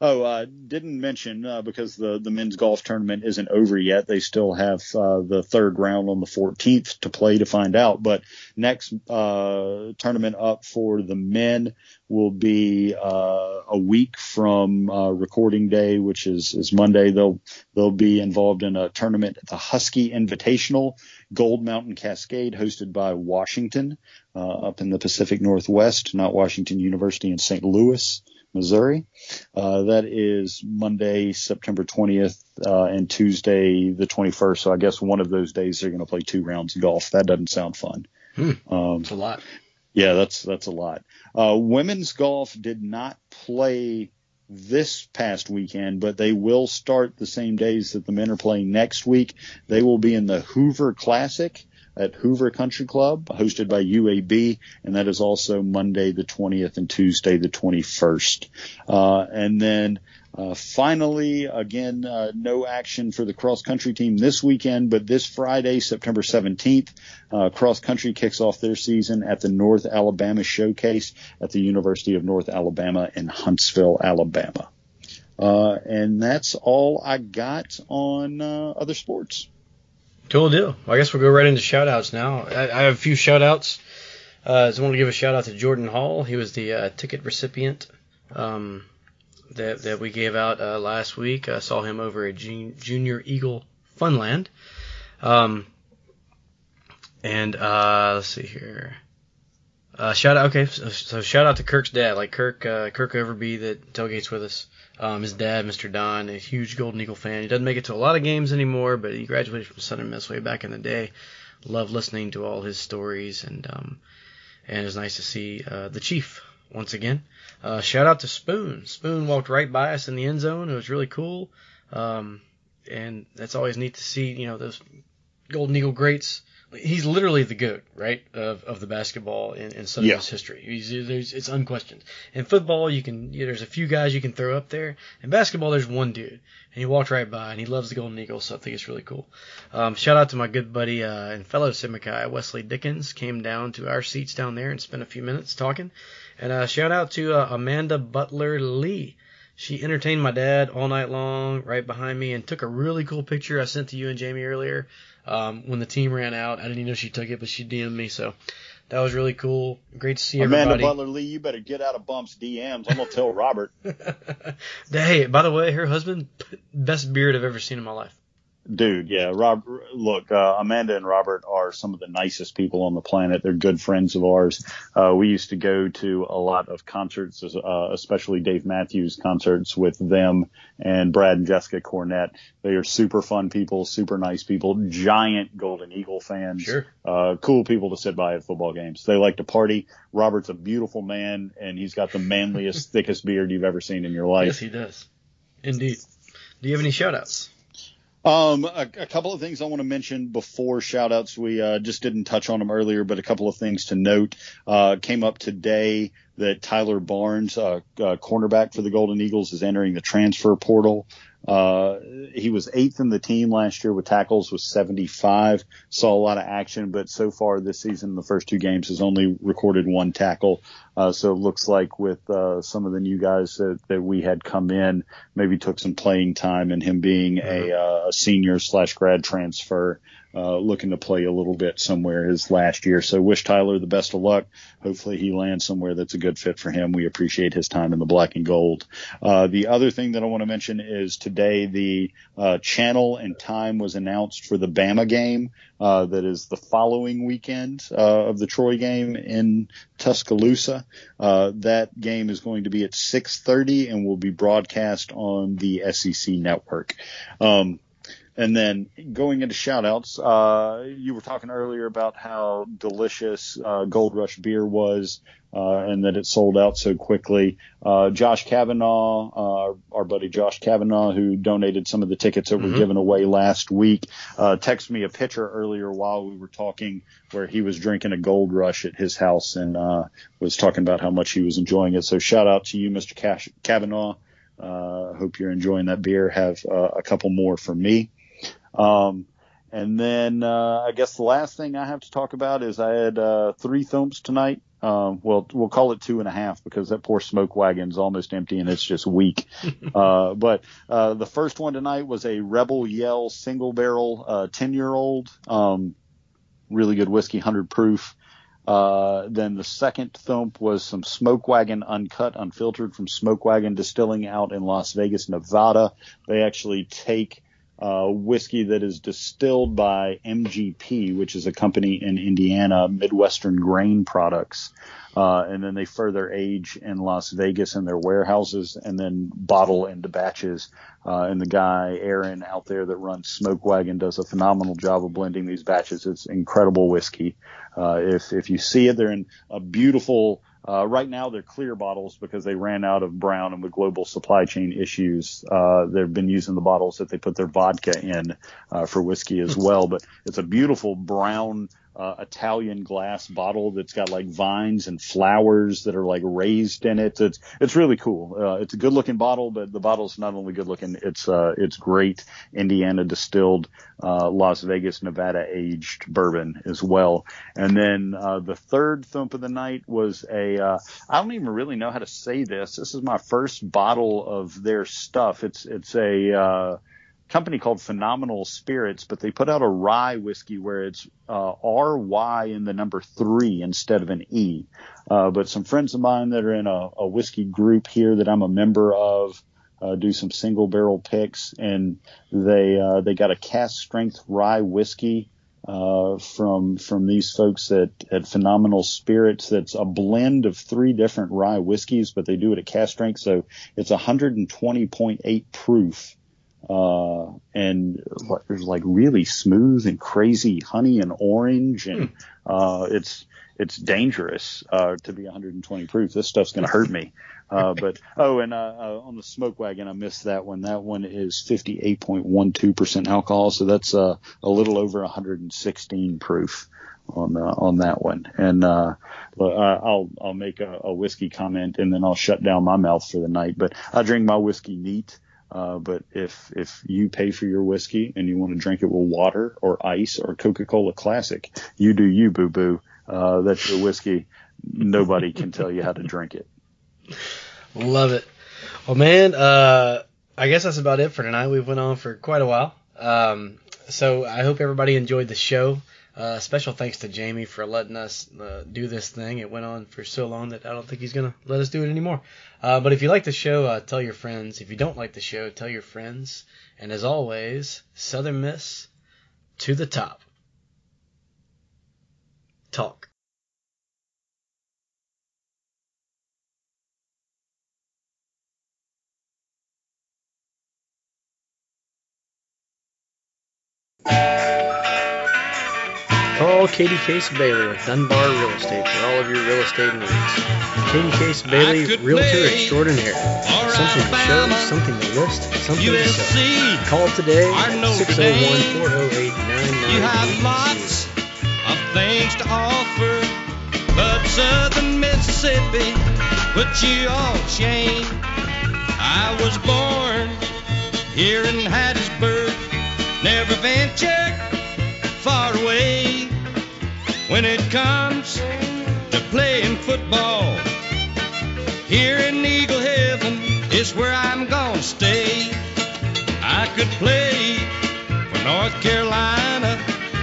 Oh, uh, didn't mention uh, because the the men's golf tournament isn't over yet. They still have uh, the third round on the 14th to play to find out. But next uh, tournament up for the men will be uh, a week from uh, recording day, which is is Monday. They'll they'll be involved in a tournament at the Husky Invitational, Gold Mountain Cascade, hosted by Washington up in the Pacific Northwest, not Washington University in St. Louis. Missouri. Uh, that is Monday, September 20th, uh, and Tuesday, the 21st. So I guess one of those days they're going to play two rounds of golf. That doesn't sound fun. Hmm. Um, that's a lot. Yeah, that's that's a lot. Uh, women's golf did not play this past weekend, but they will start the same days that the men are playing next week. They will be in the Hoover Classic at Hoover Country Club, hosted by UAB, and that is also Monday the 20th and Tuesday the 21st. Uh, and then uh, finally, again, uh, no action for the cross country team this weekend, but this Friday, September 17th, uh, cross country kicks off their season at the North Alabama Showcase at the University of North Alabama in Huntsville, Alabama. Uh, and that's all I got on uh, other sports. Cool deal. Well, I guess we'll go right into shout outs now. I, I have a few shout outs. Uh, I just want to give a shout out to Jordan Hall. He was the uh, ticket recipient um, that that we gave out uh, last week. I saw him over at Jun- Junior Eagle Funland. Um, and uh, let's see here. Uh, shout out, okay, so, so, shout out to Kirk's dad, like Kirk, uh, Kirk Overby that tailgates with us. Um, his dad, Mr. Don, a huge Golden Eagle fan. He doesn't make it to a lot of games anymore, but he graduated from Southern Miss way back in the day. Love listening to all his stories, and um, and it was nice to see uh, the Chief once again. Uh, shout out to Spoon. Spoon walked right by us in the end zone. It was really cool, um, and that's always neat to see. You know those Golden Eagle greats he's literally the goat, right, of, of the basketball in, in Southern Yeah. Miss history. He's, there's, it's unquestioned. In football, you can you know, there's a few guys you can throw up there. In basketball, there's one dude, and he walked right by, and he loves the Golden Eagles, so I think it's really cool. Um, shout out to my good buddy uh, and fellow Sigma Chi, Wesley Dickens, came down to our seats down there and spent a few minutes talking. And uh, shout out to uh, Amanda Butler Lee. She entertained my dad all night long, right behind me, and took a really cool picture I sent to you and Jamie earlier um, when the team ran out. I didn't even know she took it, but she DM'd me, so that was really cool. Great to see Amanda everybody. Butler Lee, you better get out of Bump's DMs. I'm gonna tell Robert. hey, by the way, her husband, best beard I've ever seen in my life. Dude, yeah, Rob. Look, uh, Amanda and Robert are some of the nicest people on the planet. They're good friends of ours. Uh, we used to go to a lot of concerts, uh, especially Dave Matthews concerts with them and Brad and Jessica Cornett. They are super fun people, super nice people, giant Golden Eagle fans. Sure. Uh, cool people to sit by at football games. They like to party. Robert's a beautiful man, and he's got the manliest, thickest beard you've ever seen in your life. Yes, he does. Indeed. Do you have any shout outs? Um, a, a couple of things I want to mention before shout outs. We uh, just didn't touch on them earlier, but a couple of things to note. Uh, came up today that Tyler Barnes, uh, uh, cornerback for the Golden Eagles, is entering the transfer portal. Uh, he was eighth in the team last year with tackles with 75. Saw a lot of action, but so far this season, the first two games has only recorded one tackle. Uh, so it looks like with uh, some of the new guys that, that we had come in, maybe took some playing time, and him being a, uh, a senior slash grad transfer, uh, looking to play a little bit somewhere his last year. So wish Tyler the best of luck. Hopefully he lands somewhere that's a good fit for him. We appreciate his time in the black and gold. Uh, the other thing that I want to mention is today the uh, channel and time was announced for the Bama game. Uh, that is the following weekend uh, of the Troy game in Tuscaloosa. Uh, that game is going to be at 6:30 and will be broadcast on the SEC network. Um, and then going into shout outs, uh, you were talking earlier about how delicious uh, Gold Rush beer was uh, and that it sold out so quickly. Uh, Josh Kavanaugh, uh, our buddy Josh Kavanaugh, who donated some of the tickets that were given away last week, uh, texted me a picture earlier while we were talking where he was drinking a Gold Rush at his house and uh, was talking about how much he was enjoying it. So shout out to you, Mr. Cash- Kavanaugh. Uh, hope you're enjoying that beer. Have uh, a couple more for me. Um, and then uh, I guess the last thing I have to talk about is I had uh, three thumps tonight. Um, well, we'll call it two and a half because that poor smoke wagon's almost empty and it's just weak. uh, but uh, the first one tonight was a Rebel Yell single barrel uh, 10 year old. Um, really good whiskey, 100 proof. Uh, then the second thump was some Smoke Wagon uncut, unfiltered from Smoke Wagon Distilling out in Las Vegas, Nevada. They actually take uh, whiskey that is distilled by MGP, which is a company in Indiana, Midwestern Grain Products. Uh, and then they further age in Las Vegas in their warehouses and then bottle into batches. Uh, and the guy, Aaron, out there that runs Smoke Wagon does a phenomenal job of blending these batches. It's incredible whiskey. Uh, if, if you see it, they're in a beautiful, uh, right now they're clear bottles because they ran out of brown and with global supply chain issues, uh, they've been using the bottles that they put their vodka in, uh, for whiskey as well. But it's a beautiful brown, uh, Italian glass bottle that's got like vines and flowers that are like raised in it. It's it's really cool. Uh, it's a good looking bottle, but the bottle's not only good looking, it's uh, it's great Indiana distilled, uh, Las Vegas, Nevada aged bourbon as well. And then uh, the third thump of the night was a uh, I don't even really know how to say this. This is my first bottle of their stuff. It's it's a company called Phenomenal Spirits, but they put out a rye whiskey where it's uh, R Y in the number three instead of an E. Uh, but some friends of mine that are in a, a whiskey group here that I'm a member of uh, do some single barrel picks, and they uh, they got a cask strength rye whiskey uh, from from these folks at, at Phenomenal Spirits. That's a blend of three different rye whiskeys, but they do it at cask strength, so it's 120.8 proof. Uh, and there's like really smooth and crazy honey and orange, and uh, it's it's dangerous uh, to be 120 proof. This stuff's going to hurt me. Uh, but oh, and uh, uh, on the smoke wagon, I missed that one. That one is 58.12 percent alcohol, so that's uh, a little over 116 proof on uh, on that one. And uh, I'll I'll make a, a whiskey comment, and then I'll shut down my mouth for the night. But I drink my whiskey neat. Uh, but if if you pay for your whiskey and you want to drink it with water or ice or Coca-Cola Classic, you do you, boo boo. Uh, that's your whiskey. Nobody can tell you how to drink it. Love it. Well, man, uh, I guess that's about it for tonight. We've went on for quite a while. Um, so I hope everybody enjoyed the show. Uh, special thanks to Jamie for letting us uh, do this thing. It went on for so long that I don't think he's gonna let us do it anymore. Uh, but if you like the show, uh, tell your friends. If you don't like the show, tell your friends. And as always, Southern Miss to the top. Talk. Call Katie Case Bailey with Dunbar Real Estate for all of your real estate needs. Katie Case Bailey, Realtor Extraordinaire. Something to show, something to list, something to sell. Call today at 601 408 You have lots of things to offer, but Southern Mississippi put you all shame. I was born here in Hattiesburg, never ventured far away when it comes to playing football. Here in Eagle Heaven is where I'm gonna stay. I could play for North Carolina,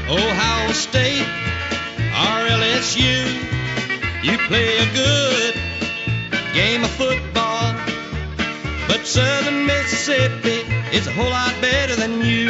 Ohio State, or LSU. You play a good game of football, but Southern Mississippi is a whole lot better than you.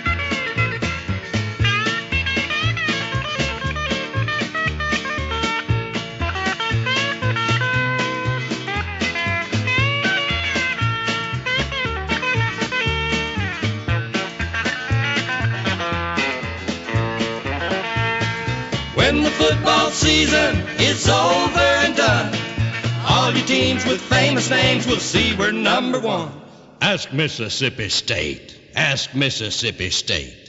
Football season is over and done, all your teams with famous names will see we're number one. Ask Mississippi State. Ask Mississippi State.